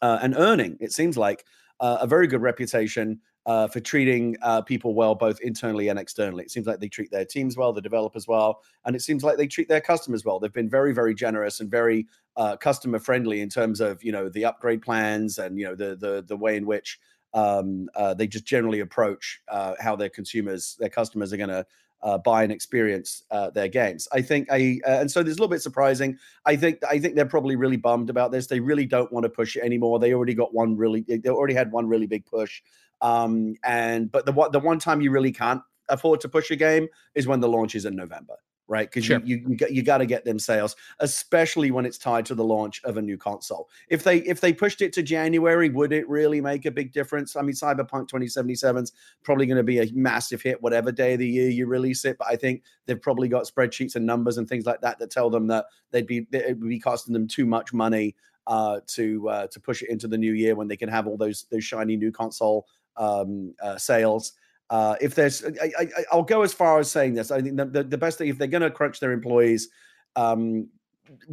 uh, and earning. It seems like uh, a very good reputation uh, for treating uh, people well, both internally and externally. It seems like they treat their teams well, the developers well, and it seems like they treat their customers well. They've been very, very generous and very uh, customer friendly in terms of you know the upgrade plans and you know the the the way in which um, uh, they just generally approach uh, how their consumers, their customers are going to uh, buy and experience their games. I think I and so there's a little bit surprising. I think I think they're probably really bummed about this. They really don't want to push it anymore. They already got one really they already had one really big push. Um, and but the the one time you really can't afford to push a game is when the launch is in November right? Because sure. you you you got, to get them sales, especially when it's tied to the launch of a new console. If they if they pushed it to January, would it really make a big difference? I mean, Cyberpunk 2077 is probably going to be a massive hit, whatever day of the year you release it. But I think they've probably got spreadsheets and numbers and things like that that tell them that they'd be it would be costing them too much money uh, to uh, to push it into the new year when they can have all those those shiny new console um, uh, sales. Uh, if there's, I, will go as far as saying this. I think the, the, best thing, if they're going to crunch their employees, um,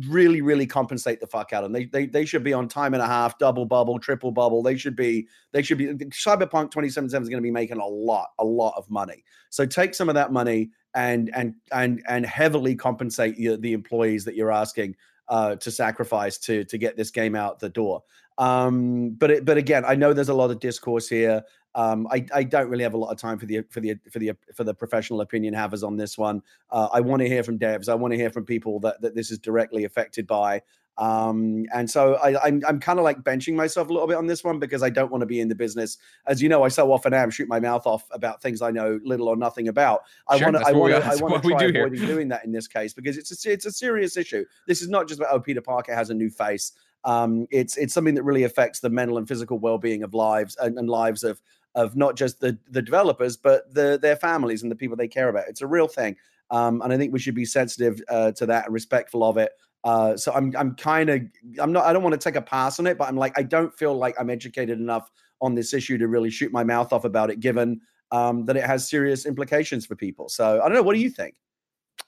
really, really compensate the fuck out of them. They, they, they should be on time and a half, double bubble, triple bubble. They should be, they should be. Cyberpunk 2077 is going to be making a lot, a lot of money. So take some of that money and and and and heavily compensate the, the employees that you're asking uh, to sacrifice to to get this game out the door. Um, but it, but again, I know there's a lot of discourse here. Um, I, I don't really have a lot of time for the for the for the for the professional opinion havers on this one. Uh, I want to hear from devs. I want to hear from people that that this is directly affected by. Um, and so I, I'm I'm kind of like benching myself a little bit on this one because I don't want to be in the business. As you know, I so often am shoot my mouth off about things I know little or nothing about. I want to I want to I want to try do avoiding doing that in this case because it's a it's a serious issue. This is not just about oh Peter Parker has a new face. Um, it's it's something that really affects the mental and physical well being of lives and, and lives of of not just the the developers but the their families and the people they care about. It's a real thing, um, and I think we should be sensitive uh, to that and respectful of it. Uh, so I'm I'm kind of I'm not I don't want to take a pass on it, but I'm like I don't feel like I'm educated enough on this issue to really shoot my mouth off about it, given um, that it has serious implications for people. So I don't know. What do you think?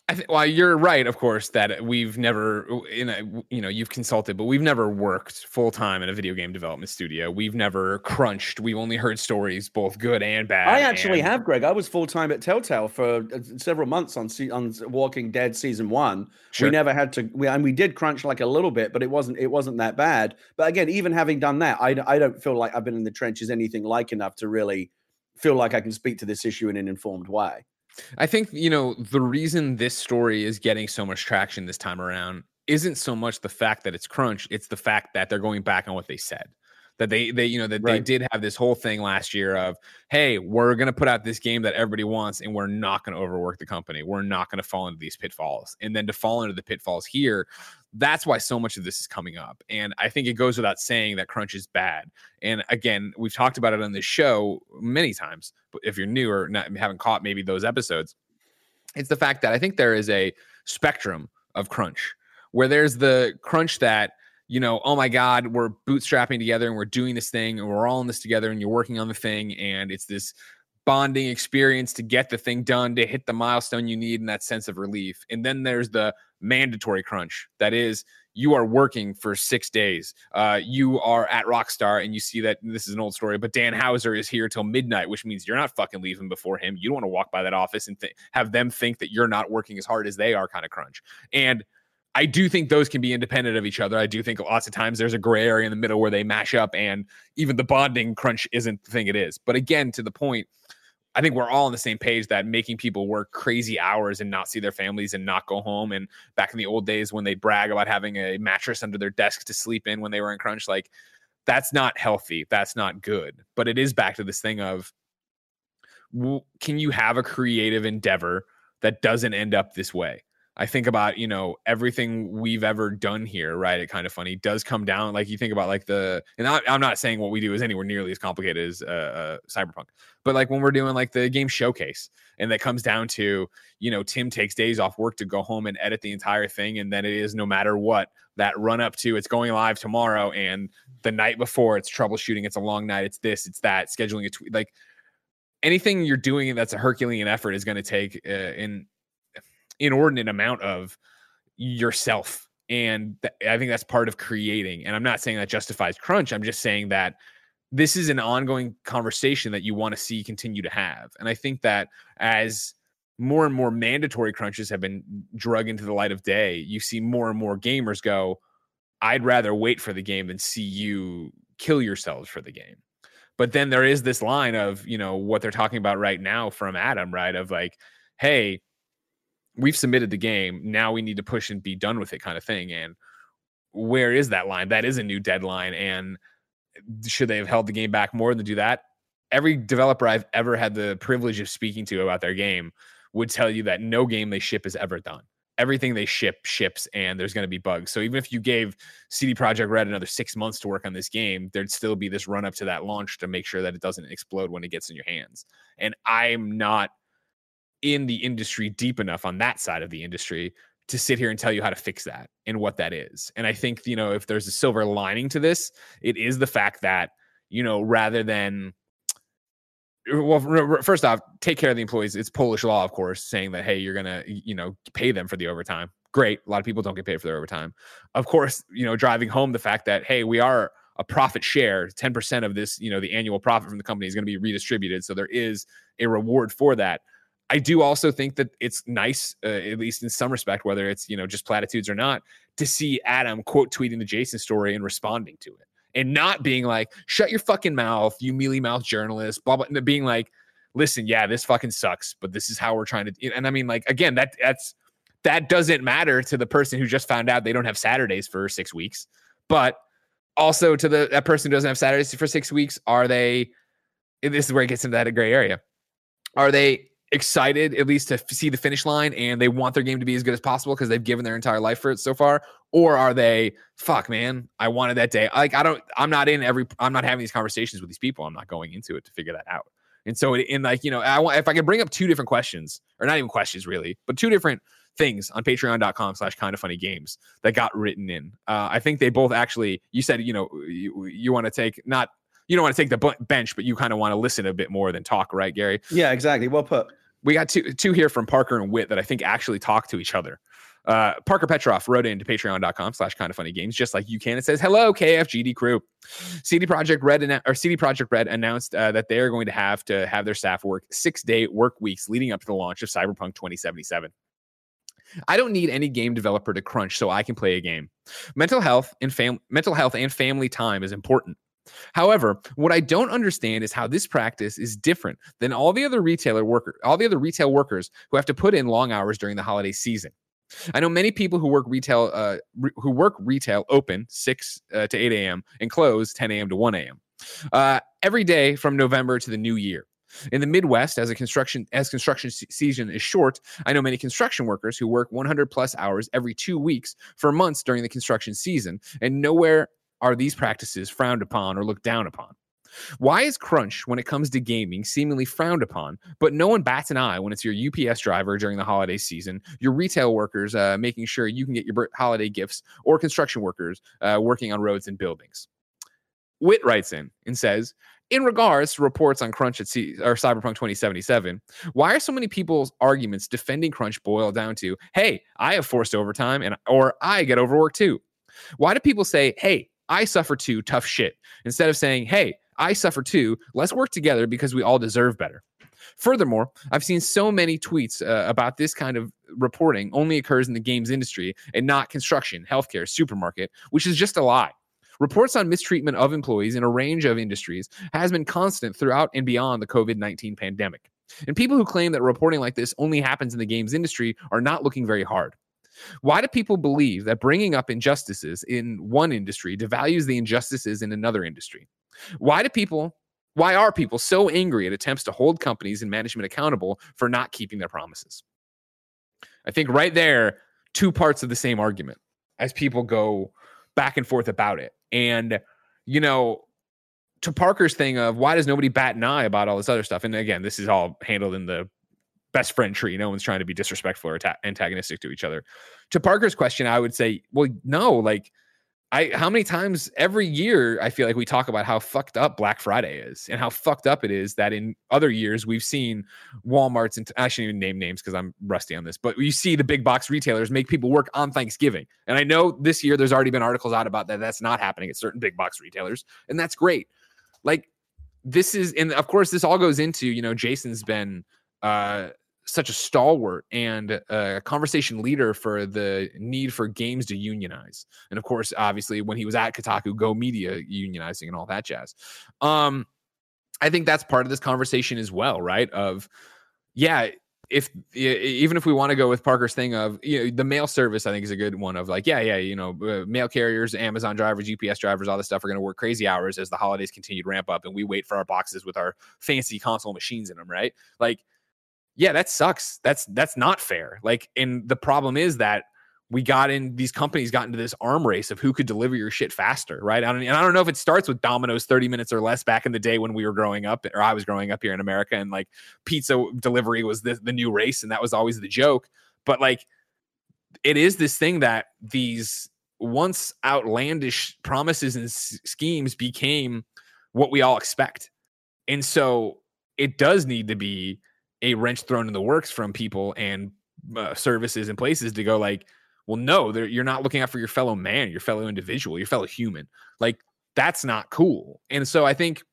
I think, well, you're right, of course, that we've never, in a, you know, you've consulted, but we've never worked full time in a video game development studio. We've never crunched. We've only heard stories, both good and bad. I actually and... have, Greg. I was full time at Telltale for uh, several months on on Walking Dead season one. Sure. We never had to, we, and we did crunch like a little bit, but it wasn't it wasn't that bad. But again, even having done that, I I don't feel like I've been in the trenches anything like enough to really feel like I can speak to this issue in an informed way. I think, you know, the reason this story is getting so much traction this time around isn't so much the fact that it's crunch, it's the fact that they're going back on what they said. That they they you know that right. they did have this whole thing last year of hey we're gonna put out this game that everybody wants and we're not gonna overwork the company we're not gonna fall into these pitfalls and then to fall into the pitfalls here that's why so much of this is coming up. And I think it goes without saying that crunch is bad. And again, we've talked about it on this show many times. But if you're new or not, haven't caught maybe those episodes, it's the fact that I think there is a spectrum of crunch where there's the crunch that you know, oh my God, we're bootstrapping together and we're doing this thing and we're all in this together and you're working on the thing and it's this bonding experience to get the thing done to hit the milestone you need and that sense of relief. And then there's the mandatory crunch that is you are working for six days. Uh, you are at Rockstar and you see that this is an old story, but Dan Houser is here till midnight, which means you're not fucking leaving before him. You don't want to walk by that office and th- have them think that you're not working as hard as they are, kind of crunch. And I do think those can be independent of each other. I do think lots of times there's a gray area in the middle where they mash up and even the bonding crunch isn't the thing it is. But again, to the point, I think we're all on the same page that making people work crazy hours and not see their families and not go home. And back in the old days when they brag about having a mattress under their desk to sleep in when they were in crunch, like that's not healthy. That's not good. But it is back to this thing of can you have a creative endeavor that doesn't end up this way? I think about, you know, everything we've ever done here, right? It kind of funny does come down. Like you think about like the, and I, am not saying what we do is anywhere nearly as complicated as uh, uh, Cyberpunk, but like when we're doing like the game showcase and that comes down to, you know, Tim takes days off work to go home and edit the entire thing. And then it is no matter what that run up to it's going live tomorrow. And the night before it's troubleshooting. It's a long night. It's this, it's that, scheduling a tweet. Like anything you're doing that's a Herculean effort is going to take uh, in inordinate amount of yourself and th- i think that's part of creating and i'm not saying that justifies crunch i'm just saying that this is an ongoing conversation that you want to see continue to have and i think that as more and more mandatory crunches have been drug into the light of day you see more and more gamers go i'd rather wait for the game than see you kill yourselves for the game. But then there is this line of you know what they're talking about right now from adam right of like hey we've submitted the game. Now we need to push and be done with it, kind of thing. And where is that line? That is a new deadline. And should they have held the game back more than do that? Every developer I've ever had the privilege of speaking to about their game would tell you that no game they ship is ever done. Everything they ship ships, and there's going to be bugs. So even if you gave CD Projekt Red another six months to work on this game, there'd still be this run up to that launch to make sure that it doesn't explode when it gets in your hands. And I'm not in the industry deep enough on that side of the industry to sit here and tell you how to fix that and what that is. And I think, you know, if there's a silver lining to this, it is the fact that, you know, rather than well first off take care of the employees. It's polish law of course saying that hey you're gonna you know pay them for the overtime. Great a lot of people don't get paid for their overtime. Of course you know driving home the fact that hey we are a profit share. 10% of this you know the annual profit from the company is going to be redistributed. So there is a reward for that I do also think that it's nice, uh, at least in some respect, whether it's you know just platitudes or not, to see Adam quote tweeting the Jason story and responding to it, and not being like, "Shut your fucking mouth, you mealy mouth journalist," blah blah, and being like, "Listen, yeah, this fucking sucks, but this is how we're trying to." And I mean, like again, that that's that doesn't matter to the person who just found out they don't have Saturdays for six weeks, but also to the that person who doesn't have Saturdays for six weeks, are they? This is where it gets into that gray area. Are they excited at least to f- see the finish line and they want their game to be as good as possible because they've given their entire life for it so far? Or are they fuck man i wanted that day. Like i don't i'm not in every i'm not having these conversations with these people. I'm not going into it to figure that out. And so in like you know i want if i could bring up two different questions or not even questions really but two different things on patreon.com slash Kinda Funny Games that got written in. Uh, i think they both actually you said you know you, you want to take not you don't want to take the bench, but you kind of want to listen a bit more than talk, right, Gary? Yeah, exactly. Well put we got two two here from Parker and Witt that I think actually talk to each other. Uh, Parker Petrov wrote into patreon.com slash Kinda Funny Games, just like you can. It says, Hello, KFGD crew. CD Projekt Red or CD Projekt Red announced uh, that they are going to have to have their staff work six day work weeks leading up to the launch of Cyberpunk 2077. I don't need any game developer to crunch so I can play a game. Mental health and fam- mental health and family time is important. However, what I don't understand is how this practice is different than all the other retailer worker, all the other retail workers who have to put in long hours during the holiday season. I know many people who work retail, uh, re- who work retail open six uh, to eight a.m. and close ten a.m. to one a.m. Uh, every day from November to the new year. In the Midwest, as a construction as construction season is short, I know many construction workers who work 100 plus hours every two weeks for months during the construction season, and nowhere are these practices frowned upon or looked down upon? Why is crunch when it comes to gaming seemingly frowned upon, but no one bats an eye when it's your UPS driver during the holiday season, your retail workers uh, making sure you can get your holiday gifts, or construction workers uh, working on roads and buildings? Witt writes in and says, in regards to reports on Crunch at C- or Cyberpunk 2077, why are so many people's arguments defending Crunch boil down to, "Hey, I have forced overtime and or I get overworked too"? Why do people say, "Hey, I suffer too tough shit," instead of saying, "Hey, I suffer too. Let's work together because we all deserve better." Furthermore, I've seen so many tweets uh, about this kind of reporting only occurs in the games industry and not construction, healthcare, supermarket, which is just a lie. Reports on mistreatment of employees in a range of industries has been constant throughout and beyond the COVID 19 pandemic. And people who claim that reporting like this only happens in the games industry are not looking very hard. Why do people believe that bringing up injustices in one industry devalues the injustices in another industry? Why do people why are people so angry at attempts to hold companies and management accountable for not keeping their promises? I think right there, two parts of the same argument as people go back and forth about it. And, you know, to Parker's thing of why does nobody bat an eye about all this other stuff? And again, this is all handled in the best friend tree. No one's trying to be disrespectful or ta- antagonistic to each other. To Parker's question, I would say, well, no, like I how many times every year I feel like we talk about how fucked up Black Friday is and how fucked up it is that in other years we've seen Walmart's and I shouldn't even name names because I'm rusty on this, but you see the big box retailers make people work on Thanksgiving. And I know this year there's already been articles out about that. That's not happening at certain big box retailers, and that's great. Like this is, and of course, this all goes into you know Jason's been uh such a stalwart and a conversation leader for the need for games to unionize. And of course, obviously, when he was at Kotaku, Go Media unionizing and all that jazz. Um, I think that's part of this conversation as well, right? Of yeah, if even if we want to go with Parker's thing of you know the mail service, I think is a good one of like yeah yeah you know uh, mail carriers, Amazon drivers, UPS drivers, all this stuff are going to work crazy hours as the holidays continue to ramp up, and we wait for our boxes with our fancy console machines in them, right? Like yeah, that sucks. That's that's not fair. Like, and the problem is that we got in these companies got into this arm race of who could deliver your shit faster, right? I don't, and I don't know if it starts with Domino's 30 minutes or less back in the day when we were growing up, or I was growing up here in America, and like pizza delivery was the, the new race, and that was always the joke. But like, it is this thing that these once outlandish promises and s- schemes became what we all expect, and so it does need to be a wrench thrown in the works from people and uh, services and places to go like, well, no, you're not looking out for your fellow man, your fellow individual, your fellow human. Like that's not cool. And so I think,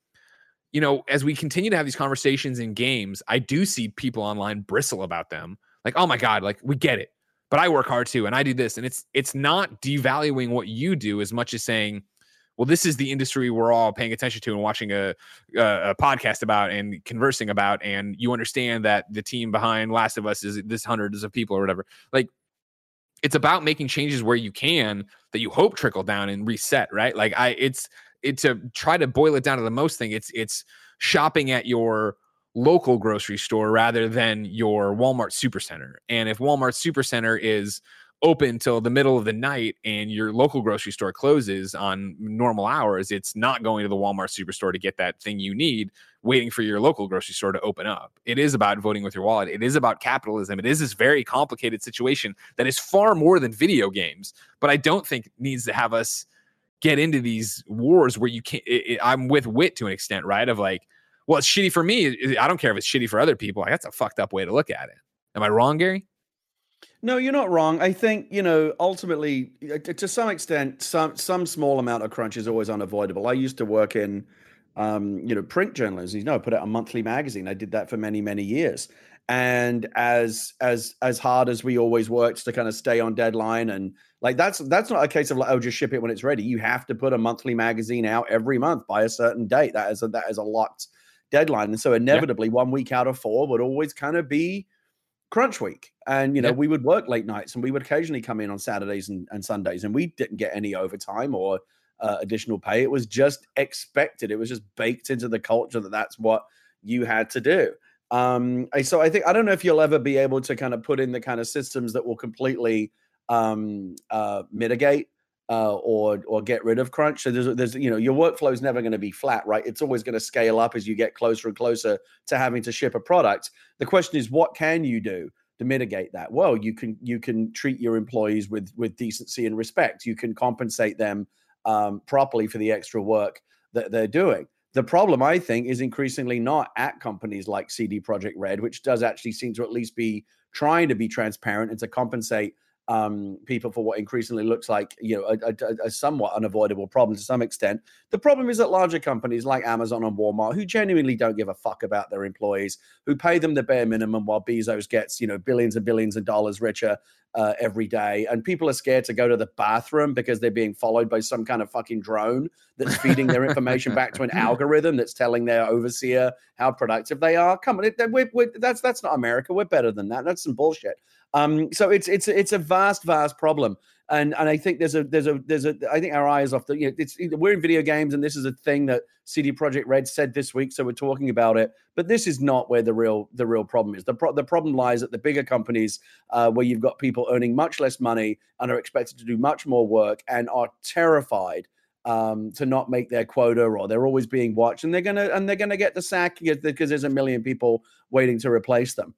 you know, as we continue to have these conversations in games, I do see people online bristle about them. Like, oh my God, like we get it, but I work hard too, and I do this, and it's it's not devaluing what you do as much as saying, well, this is the industry we're all paying attention to and watching a, a, a, podcast about and conversing about. And you understand that the team behind Last of Us is this hundreds of people or whatever. Like, it's about making changes where you can that you hope trickle down and reset, right? Like, I, it's, it to try to boil it down to the most thing. It's, it's shopping at your local grocery store rather than your Walmart supercenter. And if Walmart supercenter is open till the middle of the night and your local grocery store closes on normal hours, it's not going to the Walmart superstore to get that thing you need, waiting for your local grocery store to open up. It is about voting with your wallet. It is about capitalism. It is this very complicated situation that is far more than video games, but I don't think needs to have us get into these wars where you can't. It, it, I'm with Witt to an extent, right? Of like, well, it's shitty for me. I don't care if it's shitty for other people. That's a fucked up way to look at it. Am I wrong, Gary? No, you're not wrong. I think you know ultimately, to some extent, some some small amount of crunch is always unavoidable. I used to work in, um, you know, print journalism. You know, I put out a monthly magazine. I did that for many many years. And as as as hard as we always worked to kind of stay on deadline and like that's that's not a case of like oh just ship it when it's ready. You have to put a monthly magazine out every month by a certain date. That is a that is a locked deadline. And so inevitably, yeah. one week out of four would always kind of be crunch week. And you know yeah. we would work late nights and we would occasionally come in on saturdays and, and sundays and we didn't get any overtime or uh, additional pay. It was just expected. It was just baked into the culture that that's what you had to do. Um so i think i don't know if you'll ever be able to kind of put in the kind of systems that will completely um uh mitigate uh, or or get rid of crunch. So there's there's you know your workflow is never going to be flat, right? It's always going to scale up as you get closer and closer to having to ship a product. The question is, what can you do to mitigate that? Well, you can you can treat your employees with with decency and respect. You can compensate them um, properly for the extra work that they're doing. The problem, I think, is increasingly not at companies like CD Projekt Red, which does actually seem to at least be trying to be transparent and to compensate um, people for what increasingly looks like you know a, a, a, somewhat unavoidable problem to some extent. The problem is that larger companies like Amazon and Walmart, who genuinely don't give a fuck about their employees, who pay them the bare minimum while Bezos gets you know billions and billions of dollars richer uh, every day, and people are scared to go to the bathroom because they're being followed by some kind of fucking drone that's feeding their information back to an algorithm that's telling their overseer how productive they are. Come on, we're, we're, that's that's not America. We're better than that. That's some bullshit. Um, so it's it's it's a vast, vast problem, and and I think there's a there's a there's a I think our eyes off the you know it's we're in video games, and this is a thing that CD Projekt Red said this week, so we're talking about it. But this is not where the real the real problem is. The pro- the problem lies at the bigger companies, uh, where you've got people earning much less money and are expected to do much more work and are terrified um, to not make their quota or they're always being watched and they're gonna and they're gonna get the sack because there's a million people waiting to replace them.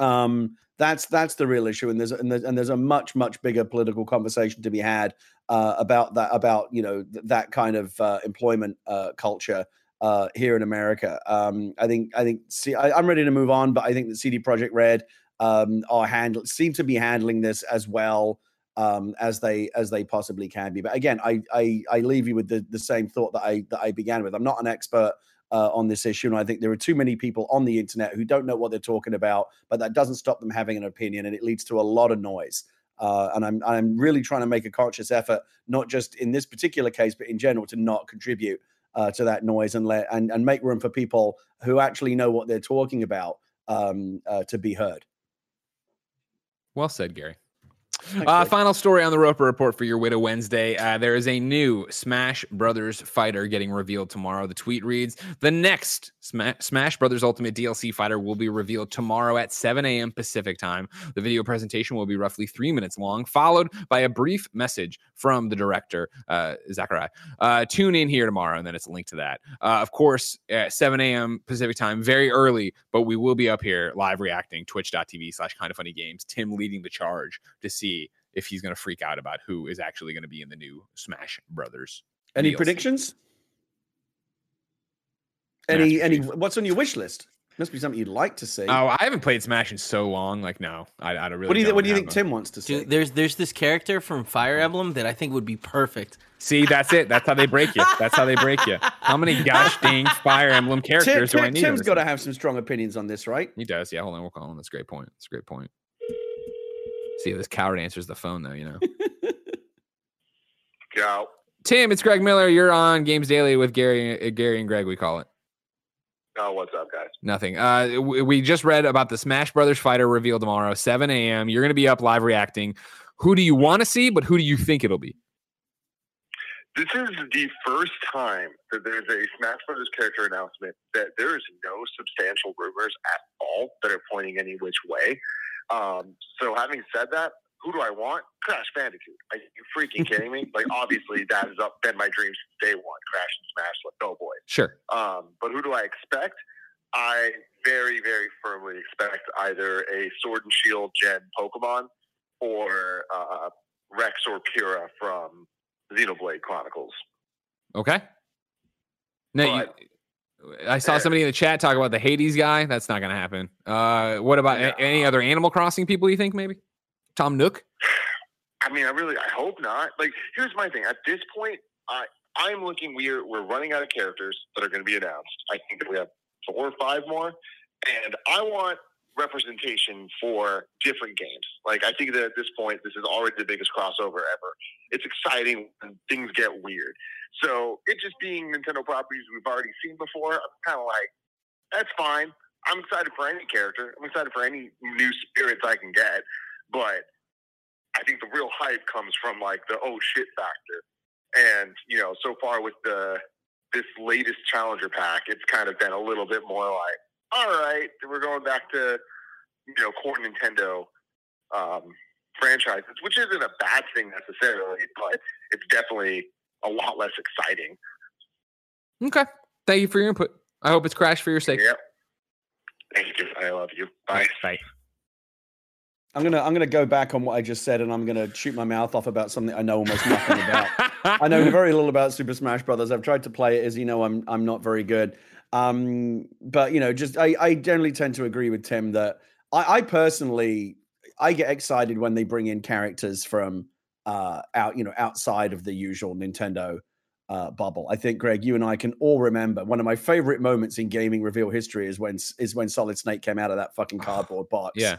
Um, that's that's the real issue, and there's and there's, and there's a much much bigger political conversation to be had uh, about that about you know th- that kind of uh, employment uh, culture uh, here in America. Um, I think I think see I, am ready to move on, but I think that CD Projekt Red um, are handle seem to be handling this as well um, as they as they possibly can be. But again, I I, I leave you with the, the same thought that I that I began with. I'm not an expert uh, on this issue. And I think there are too many people on the internet who don't know what they're talking about, but that doesn't stop them having an opinion, and it leads to a lot of noise. Uh, and I'm I'm really trying to make a conscious effort, not just in this particular case, but in general, to not contribute uh, to that noise and let and, and make room for people who actually know what they're talking about um, uh, to be heard. Well said, Gary. Uh, final story on the Roper Report for your Widow Wednesday. Uh, there is a new Smash Brothers fighter getting revealed tomorrow. The tweet reads The next Smash Brothers Ultimate DLC fighter will be revealed tomorrow at 7 a.m. Pacific time. The video presentation will be roughly three minutes long, followed by a brief message from the director, uh, Sakurai. Uh, tune in here tomorrow, and then it's a link to that. Uh, of course, at 7 a.m. Pacific time, very early, but we will be up here live reacting, twitch.tv slash Kinda Funny Games. Tim leading the charge to see if he's going to freak out about who is actually going to be in the new Smash Brothers. Any DLC. predictions? Any any what's on your wish list? Must be something you'd like to see. Oh, I haven't played Smash in so long. Like, no, I, I don't really. What do you What do you think Tim wants to see? Dude, there's there's this character from Fire Emblem that I think would be perfect. See, that's it. That's how they break you. That's how they break you. How many gosh dang Fire Emblem characters Tim, do I need? Tim's got to have some strong opinions on this, right? He does. Yeah, hold on, we'll call him. That's a great point. That's a great point. See, this coward answers the phone though. You know. Ciao. Tim, it's Greg Miller. You're on Games Daily with Gary, uh, Gary and Greg. We call it. Oh, what's up, guys? Nothing. Uh, we just read about the Smash Brothers fighter reveal tomorrow, 7 a.m. You're going to be up live reacting. Who do you want to see, but who do you think it'll be? This is the first time that there's a Smash Brothers character announcement that there is no substantial rumors at all that are pointing any which way. Um, so, having said that, who do I want? Crash Bandicoot. Are you freaking kidding me? Like, obviously, that has been my dream since day one. Crash and Smash, like, oh boy. Sure. Um, but who do I expect? I very, very firmly expect either a Sword and Shield Gen Pokemon or uh, Rex or Pyra from Xenoblade Chronicles. Okay. Now, but, you, I saw somebody in the chat talk about the Hades guy. That's not going to happen. Uh, what about yeah. any other Animal Crossing people you think maybe? Tom Nook? I mean, I really, I hope not. Like, here's my thing. At this point, I, I'm looking. We're we're running out of characters that are going to be announced. I think that we have four or five more, and I want representation for different games. Like, I think that at this point, this is already the biggest crossover ever. It's exciting when things get weird. So it just being Nintendo properties we've already seen before, I'm kind of like, that's fine. I'm excited for any character. I'm excited for any new spirits I can get. But I think the real hype comes from like the oh shit factor. And, you know, so far with the this latest challenger pack, it's kind of been a little bit more like, all right, we're going back to, you know, core Nintendo um, franchises, which isn't a bad thing necessarily, but it's definitely a lot less exciting. Okay. Thank you for your input. I hope it's crashed for your sake. Yep. Thank you. I love you. Bye. Bye. I'm gonna I'm gonna go back on what I just said, and I'm gonna shoot my mouth off about something I know almost nothing about. I know very little about Super Smash Brothers. I've tried to play it, as you know, I'm I'm not very good. Um, but you know, just I, I generally tend to agree with Tim that I, I personally I get excited when they bring in characters from uh out you know outside of the usual Nintendo uh, bubble. I think Greg, you and I can all remember one of my favorite moments in gaming reveal history is when is when Solid Snake came out of that fucking cardboard box. Yeah.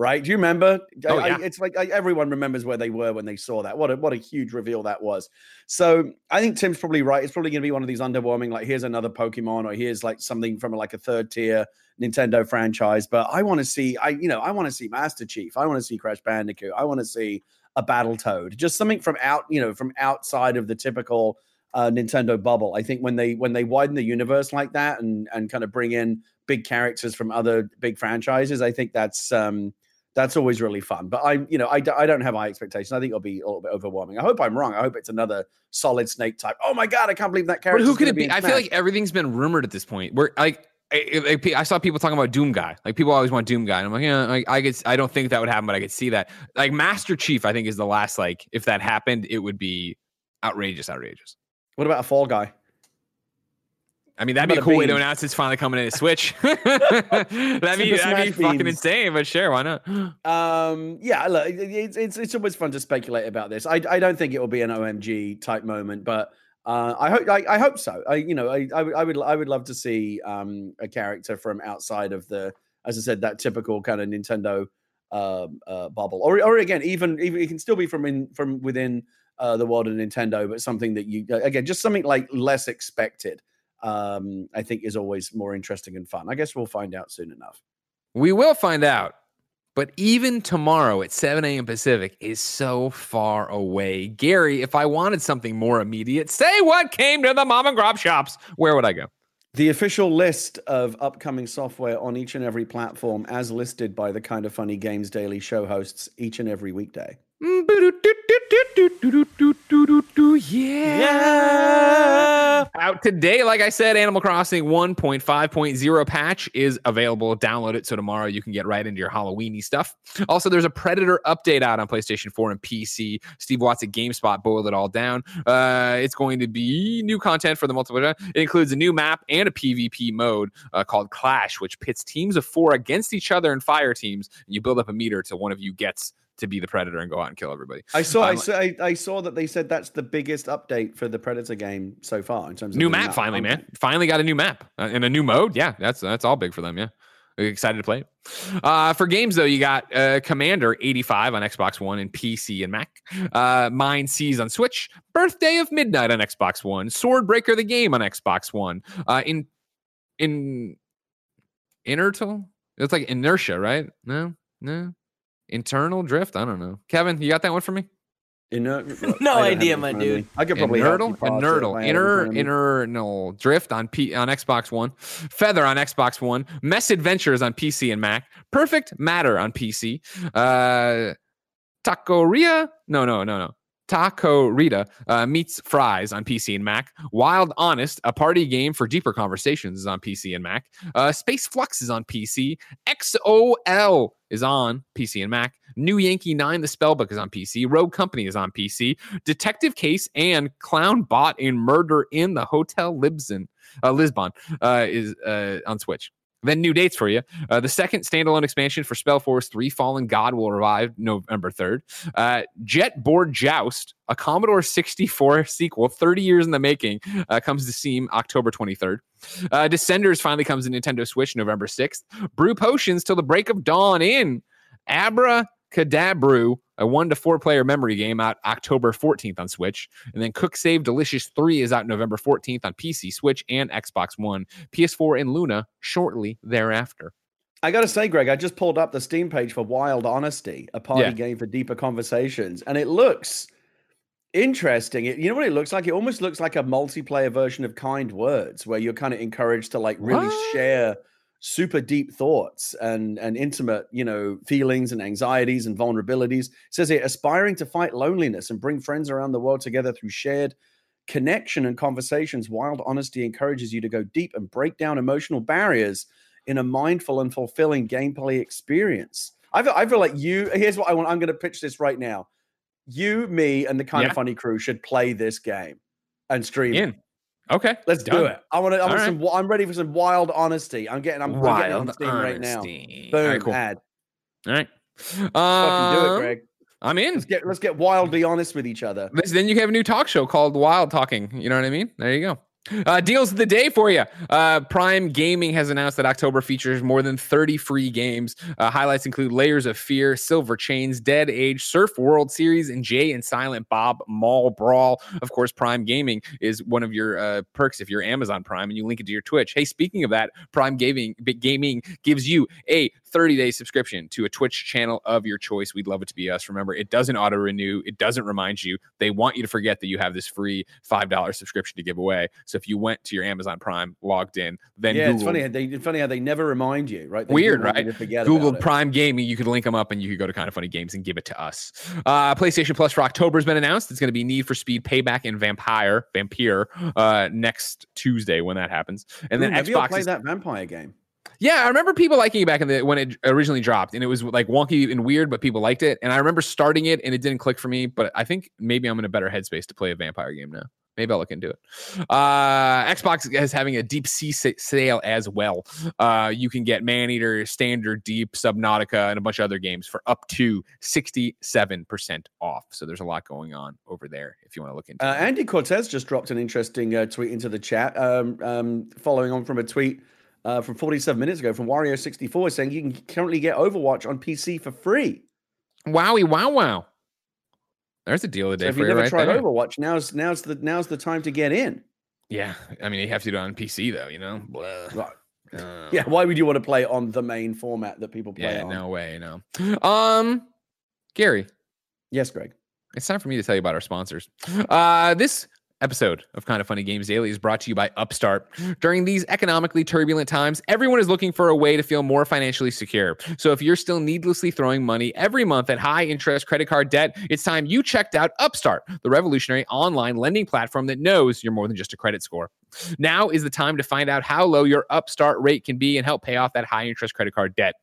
Right? Do you remember? Oh, yeah. I, it's like I, everyone remembers where they were when they saw that. What a what a huge reveal that was. So I think Tim's probably right. It's probably going to be one of these underwhelming. Like here's another Pokemon, or here's like something from like a third tier Nintendo franchise. But I want to see. I you know I want to see Master Chief. I want to see Crash Bandicoot. I want to see a Battle Toad. Just something from out you know from outside of the typical uh, Nintendo bubble. I think when they when they widen the universe like that and and kind of bring in big characters from other big franchises, I think that's um that's always really fun. But I you know I, I don't have high expectations. I think it'll be a little bit overwhelming. I hope I'm wrong. I hope it's another solid Snake type. Oh my god, I can't believe that But character. who could it be? I feel like everything's been rumored at this point. Where like I, I, I saw people talking about Doom Guy. Like people always want Doom Guy, and I'm like, yeah, I, I could. I don't think that would happen, but I could see that. Like Master Chief, I think is the last. Like if that happened, it would be outrageous, outrageous. What about a Fall Guy? I mean, that'd be a cool way to announce it's finally coming in a Switch. that'd be that'd be fucking beans. insane. But sure, why not? Um, yeah, look, it's it's it's always fun to speculate about this. I I don't think it will be an OMG type moment, but uh, I hope I, I hope so. I you know I I would I would I would love to see um a character from outside of the as I said that typical kind of Nintendo um uh, bubble, or or again even even it can still be from in from within uh, the world of Nintendo, but something that you again just something like less expected. Um, I think is always more interesting and fun. I guess we'll find out soon enough. We will find out. But even tomorrow at 7 a.m. Pacific is so far away. Gary, if I wanted something more immediate, say what came to the mom and grab shops, where would I go? The official list of upcoming software on each and every platform, as listed by the Kinda Funny Games Daily show hosts each and every weekday. Yeah. Today, like I said, Animal Crossing 1.5.0 patch is available. Download it so tomorrow you can get right into your Halloweeny stuff. Also, there's a Predator update out on PlayStation 4 and PC. Steve Watts at GameSpot boiled it all down. Uh, it's going to be new content for the multiplayer. It includes a new map and a PvP mode uh, called Clash, which pits teams of four against each other in fire teams. And you build up a meter till one of you gets to be the predator and go out and kill everybody. I saw, I Um, saw, I, I saw that they said that's the biggest update for the Predator game so far in terms of new map finally, man. Finally got a new map uh, and a new mode. Yeah, that's that's all big for them. Yeah, excited to play it. Uh, for games though, you got uh, Commander 85 on Xbox One and PC and Mac. Uh, Mind Seize on Switch. Birthday of Midnight on Xbox One. Swordbreaker the game on Xbox One. Uh, in in Inertal. It's like inertia, right? No, no. Internal drift. I don't know. Kevin, you got that one for me? Inert- No I idea, my front me. dude. I could probably help you Nerdle, parse it if Nerdle, I had it in inner front internal drift on P on Xbox One, Feather on Xbox One, Mess Adventures on PC and Mac, Perfect Matter on PC, uh, Takoria, no, no, no, no. Taco Rita uh, meets fries on PC and Mac. Wild Honest, a party game for deeper conversations, is on PC and Mac. Uh, Space Flux is on PC. XOL is on PC and Mac. New Yankee 9, the Spellbook is on PC. Rogue Company is on PC. Detective Case and Clown Bot in Murder in the Hotel Libsyn, uh, Lisbon uh, is uh, on Switch. Then new dates for you. Uh, the second standalone expansion for Spellforce 3 Fallen God will arrive November 3rd. Uh, Jet Board Joust, a Commodore 64 sequel, 30 years in the making, uh, comes to Steam October 23rd. Uh, Descenders finally comes to Nintendo Switch November 6th. Brew Potions till the break of dawn in Abra Cadabrew, a one to four player memory game out October 14th on Switch. And then Cook Serve Delicious 3 is out November 14th on PC, Switch, and Xbox One, PS4, and Luna shortly thereafter. I got to say, Greg, I just pulled up the Steam page for Wild Honesty, a party Yeah. game for deeper conversations, and it looks interesting. It, you know what it looks like? It almost looks like a multiplayer version of Kind Words, where you're kind of encouraged to like really What? share super deep thoughts and and intimate you know feelings and anxieties and vulnerabilities it says here aspiring to fight loneliness and bring friends around the world together through shared connection and conversations wild honesty encourages you to go deep and break down emotional barriers in a mindful and fulfilling gameplay experience i feel, I feel like you here's what i want i'm going to pitch this right now you me and the kind Yeah. of funny crew should play this game and stream it. In. Okay. Let's do it. I want to. I want right. some. I'm ready for some wild honesty. I'm getting. I'm, I'm getting it on Steam right now. Boom. All right, cool. Ad. All right. Fucking do Um, it, Greg. I'm in. Let's get. Let's get wildly honest with each other. Then you have a new talk show called Wild Talking. You know what I mean? There you go. Uh, deals of the day for you. Uh, Prime Gaming has announced that October features more than 30 free games. Uh, highlights include Layers of Fear, Silver Chains, Dead Age, Surf World Series, and Jay and Silent Bob Mall Brawl. Of course, Prime Gaming is one of your uh, perks if you're Amazon Prime and you link it to your Twitch. Hey, speaking of that, Prime Gaming Gaming gives you a 30 day subscription to a Twitch channel of your choice. We'd love it to be us. Remember, it doesn't auto renew, it doesn't remind you. They want you to forget that you have this free $5 subscription to give away. So if you went to your Amazon Prime, logged in, then yeah, Googled, it's funny. how They, it's funny how they never remind you, right? They Weird, right? to forget Googled about it. Prime Gaming, you could link them up and you could go to Kinda Funny Games and give it to us. Uh, PlayStation Plus for October has been announced. It's going to be Need for Speed Payback and Vampyr, Vampyr, uh, next Tuesday when that happens. And then Ooh, have you ever Xbox played is that vampire game? Yeah, I remember people liking it back in the when it originally dropped, and it was like wonky and weird, but people liked it. And I remember starting it, and it didn't click for me. But I think maybe I'm in a better headspace to play a vampire game now. Maybe I'll look into it. Uh, Xbox is having a deep sea sale as well. Uh, you can get Maneater, Stranded Deep, Subnautica, and a bunch of other games for up to 67% off. So there's a lot going on over there if you want to look into Uh, it. Andy Cortez just dropped an interesting uh, tweet into the chat, um, um, following on from a tweet uh, from 47 minutes ago from Wario64 saying you can currently get Overwatch on PC for free. Wowie, wow, wow. There's a deal of the So day if for you've you never right tried there. Overwatch, now's now's the now's the time to get in. Yeah, I mean, you have to do it on PC though, you know. Right. Uh, Yeah, why would you want to play on the main format that people play yeah, on? no way, no. Um, Gary, Yes, Greg. it's time for me to tell you about our sponsors. Uh, this episode of Kinda Funny Games Daily is brought to you by Upstart. During these economically turbulent times, everyone is looking for a way to feel more financially secure. So if you're still needlessly throwing money every month at high interest credit card debt, it's time you checked out Upstart, the revolutionary online lending platform that knows you're more than just a credit score. Now is the time to find out how low your Upstart rate can be and help pay off that high interest credit card debt.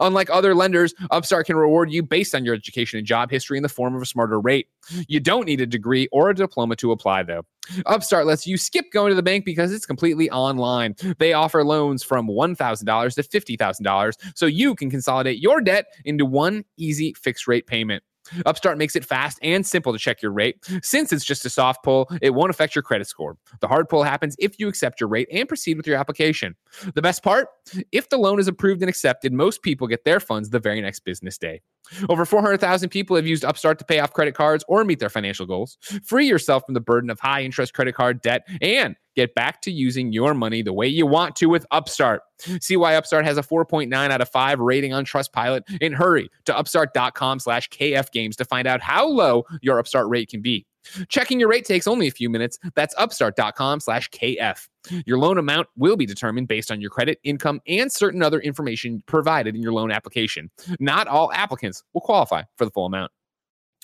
Unlike other lenders, Upstart can reward you based on your education and job history in the form of a smarter rate. You don't need a degree or a diploma to apply, though. Upstart lets you skip going to the bank because it's completely online. They offer loans from $1,000 to $50,000 so you can consolidate your debt into one easy fixed rate payment. Upstart makes it fast and simple to check your rate. Since it's just a soft pull, it won't affect your credit score. The hard pull happens if you accept your rate and proceed with your application. The best part? If the loan is approved and accepted, most people get their funds the very next business day. Over 400,000 people have used Upstart to pay off credit cards or meet their financial goals. Free yourself from the burden of high interest credit card debt and get back to using your money the way you want to with Upstart. See why Upstart has a 4.9 out of 5 rating on Trustpilot and hurry to upstart.com slash kfgames to find out how low your Upstart rate can be. Checking your rate takes only a few minutes. That's upstart.com slash KF. Your loan amount will be determined based on your credit, income, and certain other information provided in your loan application. Not all applicants will qualify for the full amount.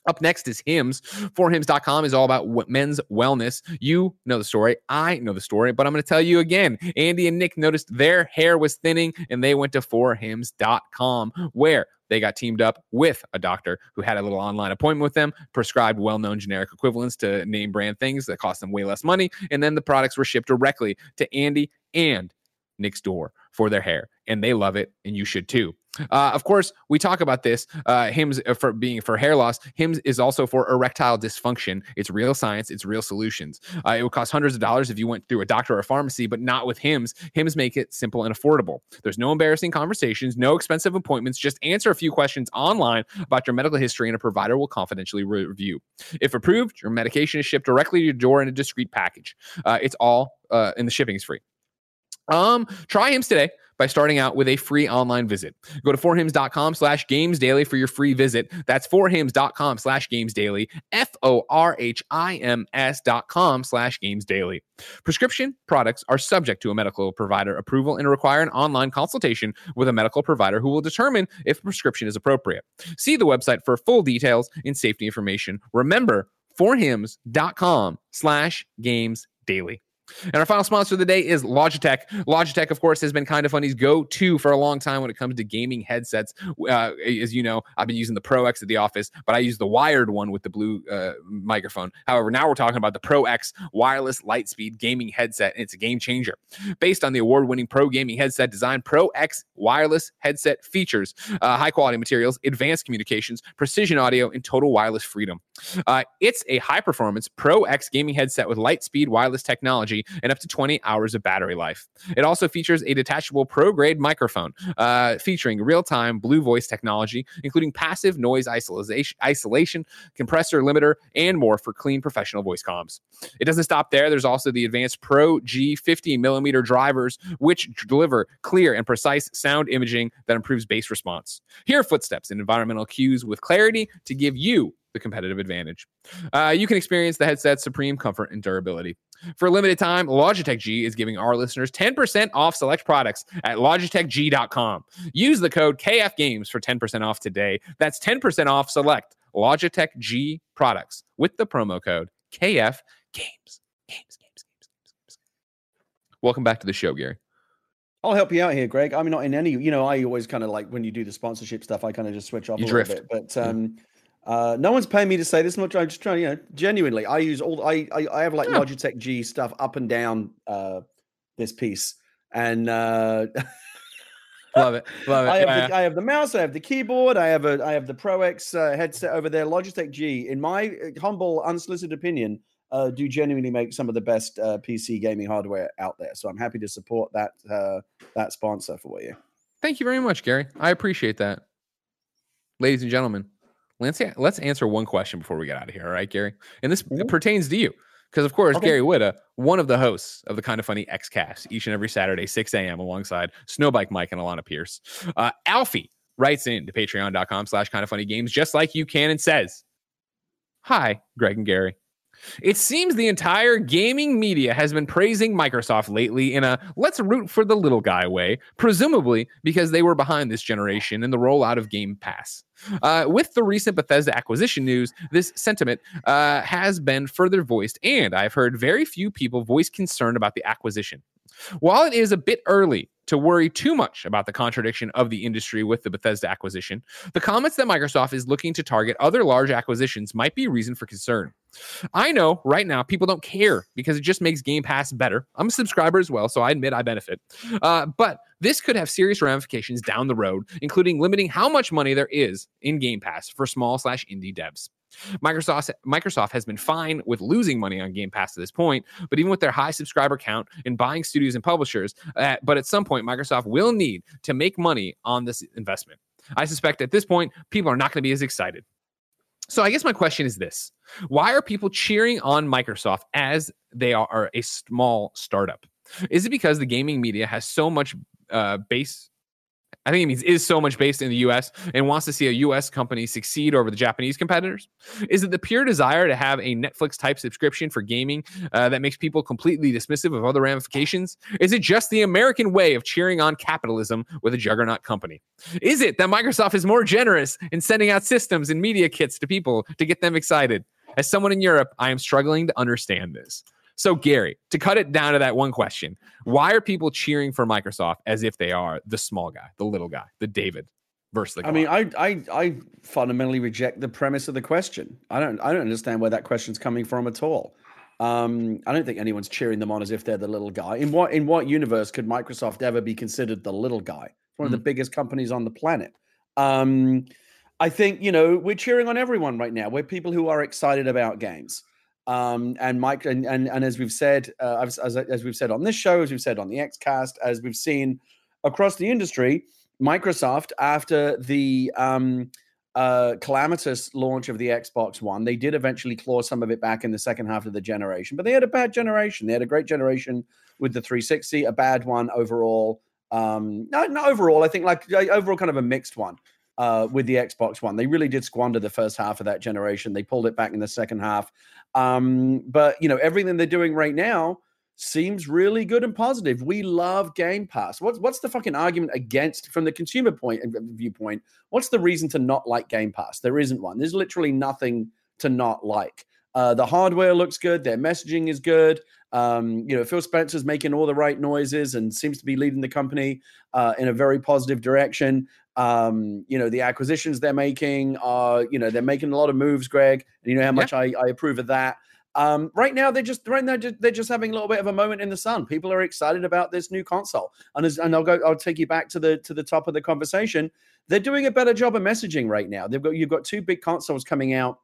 Up next is Hims. Forhims.com is all about men's wellness. You know the story. I know the story, but I'm going to tell you again. Andy and Nick noticed their hair was thinning and they went to forhims.com where they got teamed up with a doctor who had a little online appointment with them, prescribed well known generic equivalents to name brand things that cost them way less money. And then the products were shipped directly to Andy and Nick's door for their hair. And they love it, and you should too. Uh, of course, we talk about this. Uh, Hims uh, for being for hair loss. Hims is also for erectile dysfunction. It's real science. It's real solutions. Uh, it would cost hundreds of dollars if you went through a doctor or a pharmacy, but not with Hims. Hims make it simple and affordable. There's no embarrassing conversations, no expensive appointments. Just answer a few questions online about your medical history, and a provider will confidentially re- review. If approved, your medication is shipped directly to your door in a discreet package. Uh, it's all, uh, and the shipping is free. Um, try Hims today by starting out with a free online visit. Go to forhims.com slash games daily for your free visit. That's forhims.com slash games daily, F O R H I M S dot com slash games daily. Prescription products are subject to a medical provider approval and require an online consultation with a medical provider who will determine if prescription is appropriate. See the website for full details and safety information. Remember, forhims.com slash games daily. And our final sponsor of the day is Logitech. Logitech, of course, has been Kinda Funny's go-to for a long time when it comes to gaming headsets. Uh, as you know, I've been using the Pro X at the office, but I use the wired one with the blue uh, microphone. However, now we're talking about the Pro X wireless Lightspeed gaming headset, and it's a game changer. Based on the award-winning Pro gaming headset design, Pro X wireless headset features uh, high-quality materials, advanced communications, precision audio, and total wireless freedom. Uh, it's a high-performance Pro X gaming headset with light speed wireless technology and up to 20 hours of battery life. It also features a detachable pro grade microphone uh, featuring real time blue voice technology, including passive noise isolation, isolation, compressor limiter, and more for clean professional voice comms. It doesn't stop there. There's also the advanced Pro G 50 millimeter drivers, which deliver clear and precise sound imaging that improves bass response. Hear footsteps and environmental cues with clarity to give you the competitive advantage. Uh, you can experience the headset's supreme comfort and durability. For a limited time, Logitech G is giving our listeners 10% off select products at logitechg.com. Use the code KFGames for 10% off today. That's 10% off select Logitech G products with the promo code KF Games. Games, games, games, games. Welcome back to the show, Gary. I'll help you out here, Greg. I'm not in any, you know, I always kind of like when you do the sponsorship stuff, I kind of just switch off You a drift. little bit. But um, uh, no one's paying me to say this much. I'm just trying, you know, genuinely, I use all, I, I, I have like Yeah. Logitech G stuff up and down uh, this piece. And uh, Love it. Love it. I have, Yeah, the, I have the mouse, I have the keyboard, I have a, I have the Pro X uh, headset over there. Logitech G, in my uh, humble, unsolicited opinion, uh, do genuinely make some of the best uh, PC gaming hardware out there. So I'm happy to support that uh, that sponsor for you. Thank you very much, Gary. I appreciate that. Ladies and gentlemen, let's let's answer one question before we get out of here. All right, Gary? And this pertains to you. Because of course, Okay. Gary Whitta, one of the hosts of the Kinda Funny Xcast, each and every Saturday, 6 a.m. alongside Snowbike Mike and Alana Pierce. Uh, Alfie writes in to patreon.com slash Kinda Funny Games, just like you can, and says, Hi, Greg and Gary. It seems the entire gaming media has been praising Microsoft lately in a let's root for the little guy way, presumably because they were behind this generation in the rollout of Game Pass. Uh, with the recent Bethesda acquisition news, this sentiment uh, has been further voiced, and I've heard very few people voice concern about the acquisition. While it is a bit early to worry too much about the contradiction of the industry with the Bethesda acquisition, the comments that Microsoft is looking to target other large acquisitions might be reason for concern. I know right now people don't care because it just makes Game Pass better. I'm a subscriber as well, so I admit I benefit. Uh, but this could have serious ramifications down the road, including limiting how much money there is in Game Pass for small slash indie devs. Microsoft Microsoft has been fine with losing money on Game Pass to this point, but even with their high subscriber count and buying studios and publishers, uh, but at some point Microsoft will need to make money on this investment. I suspect at this point people are not going to be as excited. So I guess my question is this: Why are people cheering on Microsoft as they are a small startup? Is it because the gaming media has so much uh, base? I think it means is so much based in the US and wants to see a US company succeed over the Japanese competitors? Is it the pure desire to have a Netflix type subscription for gaming uh, that makes people completely dismissive of other ramifications? Is it just the American way of cheering on capitalism with a juggernaut company? Is it that Microsoft is more generous in sending out systems and media kits to people to get them excited? As someone in Europe, I am struggling to understand this. So, Gary, to cut it down to that one question, why are people cheering for Microsoft as if they are the small guy, the little guy, the David versus the I mean, I, I I fundamentally reject the premise of the question. I don't I don't understand where that question's coming from at all. Um, I don't think anyone's cheering them on as if they're the little guy. In what in what universe could Microsoft ever be considered the little guy? It's one of the biggest companies on the planet. Um, I think you know we're cheering on everyone right now. We're people who are excited about games. Um, and Mike and, and and as we've said, uh, as, as we've said on this show, as we've said on the XCast, as we've seen across the industry, Microsoft after the um, uh, calamitous launch of the Xbox One. They did eventually claw some of it back in the second half of the generation, but they had a bad generation. They had a great generation with the 360, a bad one overall. Um, no, not overall. I think like overall kind of a mixed one uh, with the Xbox One. They really did squander the first half of that generation. They pulled it back in the second half. Um, but you know everything they're doing right now seems really good and positive. We love Game Pass. What's what's the fucking argument against from the consumer point uh, viewpoint? What's the reason to not like Game Pass? There isn't one. There's literally nothing to not like. Uh, the hardware looks good. Their messaging is good. Um, you know, Phil Spencer's making all the right noises and seems to be leading the company uh, in a very positive direction. Um, you know, the acquisitions they're making are, you know, they're making a lot of moves, Greg. And you know how much yeah. I, I approve of that. Um, right now, they're just right now they're just having a little bit of a moment in the sun. People are excited about this new console, and as, and I'll go, I'll take you back to the to the top of the conversation. They're doing a better job of messaging right now. They've got you've got two big consoles coming out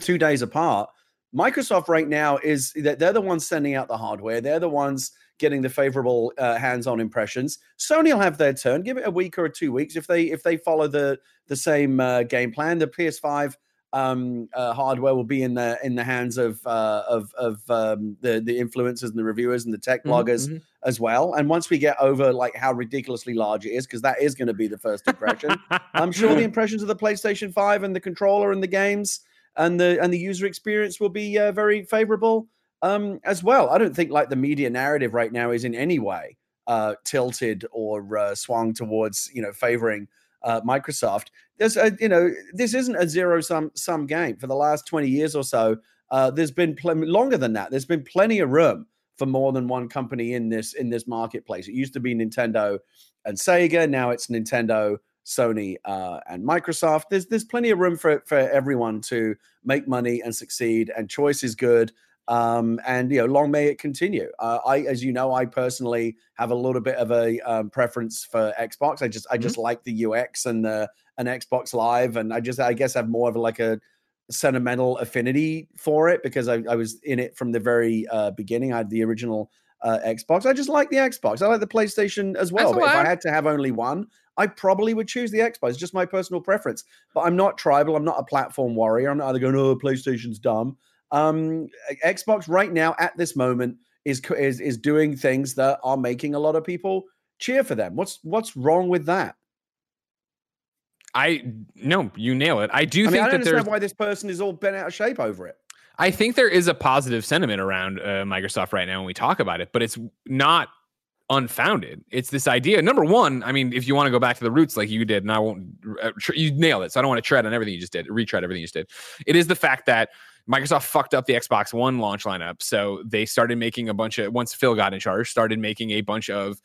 two days apart. Microsoft right now is that they're the ones sending out the hardware. They're the ones getting the favorable uh, hands-on impressions. Sony will have their turn. Give it a week or two weeks if they if they follow the the same uh, game plan. The PS5 um, uh, hardware will be in the in the hands of uh, of of um, the the influencers and the reviewers and the tech mm-hmm, bloggers mm-hmm. as well. And once we get over like how ridiculously large it is, because that is going to be the first impression, I'm sure the impressions of the PlayStation Five and the controller and the games and the and the user experience will be uh, very favorable um, as well. I don't think like the media narrative right now is in any way uh, tilted or uh, swung towards you know favoring uh, Microsoft. There's a, you know this isn't a zero sum sum game for the last 20 years or so. Uh, there's been pl- longer than that. There's been plenty of room for more than one company in this in this marketplace. It used to be Nintendo and Sega. Now it's Nintendo, Sony, uh, and Microsoft. There's there's plenty of room for for everyone to make money and succeed. And choice is good. Um, and you know, long may it continue. Uh, I, as you know, I personally have a little bit of a um, preference for Xbox. I just, I just mm-hmm. like the UX and the an Xbox Live, and I just, I guess, I have more of a, like a sentimental affinity for it because I, I was in it from the very uh, beginning. I had the original uh, Xbox. I just like the Xbox. I like the PlayStation as well. That's but if I had to have only one, I probably would choose the Xbox. It's just my personal preference. But I'm not tribal. I'm not a platform warrior. I'm not either going, oh, PlayStation's dumb. Um, Xbox right now at this moment is is is doing things that are making a lot of people cheer for them. What's what's wrong with that? I no, you nail it. I do I think I that there's why this person is all bent out of shape over it. I think there is a positive sentiment around uh, Microsoft right now when we talk about it, but it's not unfounded. It's this idea. Number one, I mean, if you want to go back to the roots like you did, and I won't, uh, you nailed it. So I don't want to tread on everything you just did, retread everything you just did. It is the fact that Microsoft fucked up the Xbox One launch lineup. So they started making a bunch of, once Phil got in charge, started making a bunch of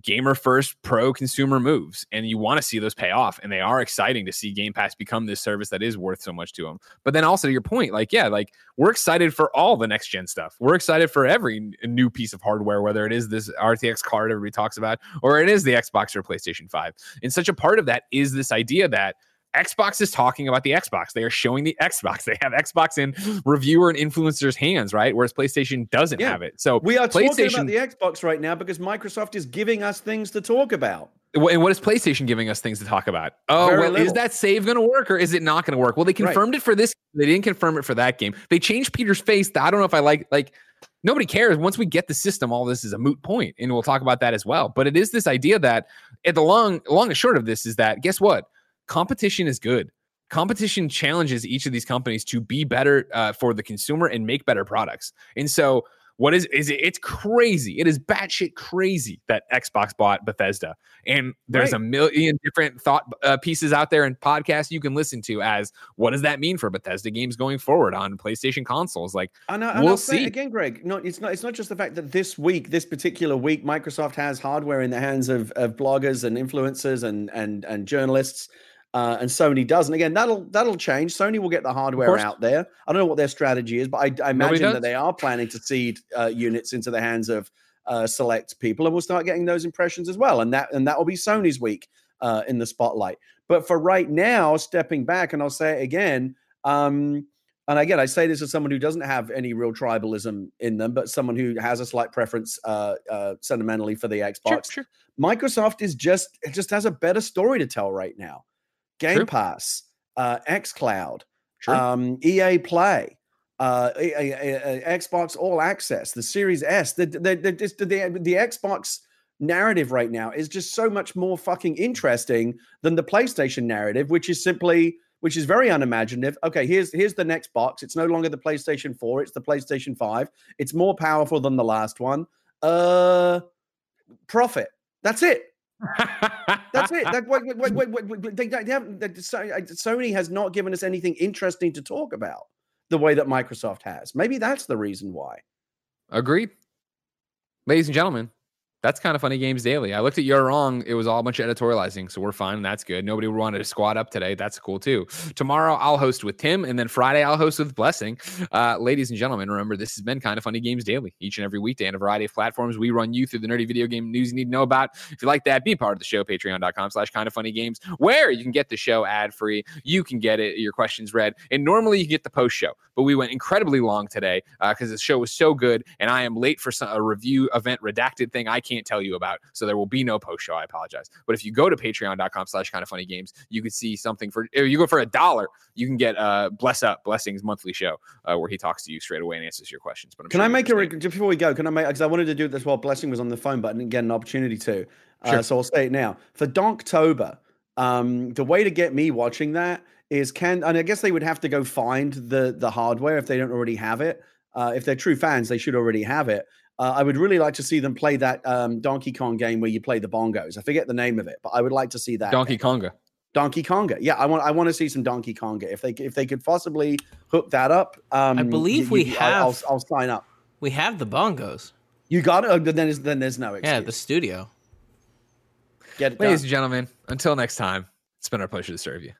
gamer first pro consumer moves. And you want to see those pay off. And they are exciting to see Game Pass become this service that is worth so much to them. But then also to your point, like, yeah, like we're excited for all the next gen stuff. We're excited for every new piece of hardware, whether it is this RTX card everybody talks about, or it is the Xbox or PlayStation 5. And such a part of that is this idea that Xbox is talking about the Xbox. They are showing the Xbox. They have Xbox in reviewer and influencers' hands, right? Whereas PlayStation doesn't yeah. have it. So we are talking about the Xbox right now because Microsoft is giving us things to talk about. And what is PlayStation giving us things to talk about? Oh, Very well, little. is that save going to work or is it not going to work? Well, they confirmed right. it for this. They didn't confirm it for that game. They changed Peter's face. I don't know if I like like nobody cares. Once we get the system, all this is a moot point, and we'll talk about that as well. But it is this idea that at the long, long and short of this is that guess what? Competition is good. Competition challenges each of these companies to be better uh, for the consumer and make better products. And so, what is is it, it's crazy. It is batshit crazy that Xbox bought Bethesda, and there's right. a million different thought uh, pieces out there and podcasts you can listen to. As what does that mean for Bethesda games going forward on PlayStation consoles? Like, and, I, and we'll see again, Greg. No, it's not. It's not just the fact that this week, this particular week, Microsoft has hardware in the hands of, of bloggers and influencers and and and journalists uh, and Sony doesn't. again, that'll that'll change. Sony will get the hardware out there. I don't know what their strategy is, but I, I imagine that they are planning to seed uh, units into the hands of uh, select people, and we'll start getting those impressions as well. And that and that will be Sony's week uh, in the spotlight. But for right now, stepping back, and I'll say it again. Um, and again, I say this as someone who doesn't have any real tribalism in them, but someone who has a slight preference uh, uh, sentimentally for the Xbox. Sure, sure. Microsoft is just just has a better story to tell right now. Game True. Pass, uh, xCloud, Sure. um, EA Play, uh, Xbox All Access, the Series S, the the the, the the Xbox narrative right now is just so much more fucking interesting than the PlayStation narrative, which is simply which is very unimaginative. Okay, here's here's the next box. It's no longer the PlayStation 4, it's the PlayStation 5. It's more powerful than the last one. Uh profit. That's it. That's it. That, wait, wait, wait, wait, they, they uh, Sony has not given us anything interesting to talk about the way that Microsoft has. Maybe that's the reason why. Agreed. Ladies and gentlemen, that's Kinda Funny Games daily. I looked at You're Wrong. It was all a bunch of editorializing. So we're fine. That's good. Nobody wanted to squat up today. That's cool too. Tomorrow I'll host with Tim. And then Friday I'll host with Blessing. Uh, ladies and gentlemen, remember this has been Kinda Funny Games daily. Each and every weekday on a variety of platforms. We run you through the nerdy video game news you need to know about. If you like that, be part of the show. Patreon.com slash Kinda Funny Games, where you can get the show ad free. You can get it, your questions read. And normally you get the post show. But we went incredibly long today because the show was so good. And I am late for some, a review event redacted thing I can't tell you about. So there will be no post show. I apologize. But if you go to patreon.com slash Kinda Funny Games, you could see something for, if you go for a dollar, you can get uh, Bless Up, Blessings monthly show uh, where he talks to you straight away and answers your questions. But I'm Can sure I make a just before we go? Can I make because I wanted to do this while Blessing was on the phone, but I didn't get an opportunity to. Uh, Sure. So I'll say it now. For Donktober, um, the way to get me watching that is can and I guess they would have to go find the the hardware if they don't already have it. Uh, if they're true fans, they should already have it. Uh, I would really like to see them play that um, Donkey Kong game where you play the bongos. I forget the name of it, but I would like to see that. Donkey game. Konga. Donkey Konga. Yeah, I want I want to see some Donkey Konga. If they if they could possibly hook that up, um, I believe y- we y- I'll, I'll, have- I'll sign up. We have the bongos. You got it. Oh, then there's then there's no excuse. Yeah, the studio. Get it Ladies done. and gentlemen, until next time, it's been our pleasure to serve you.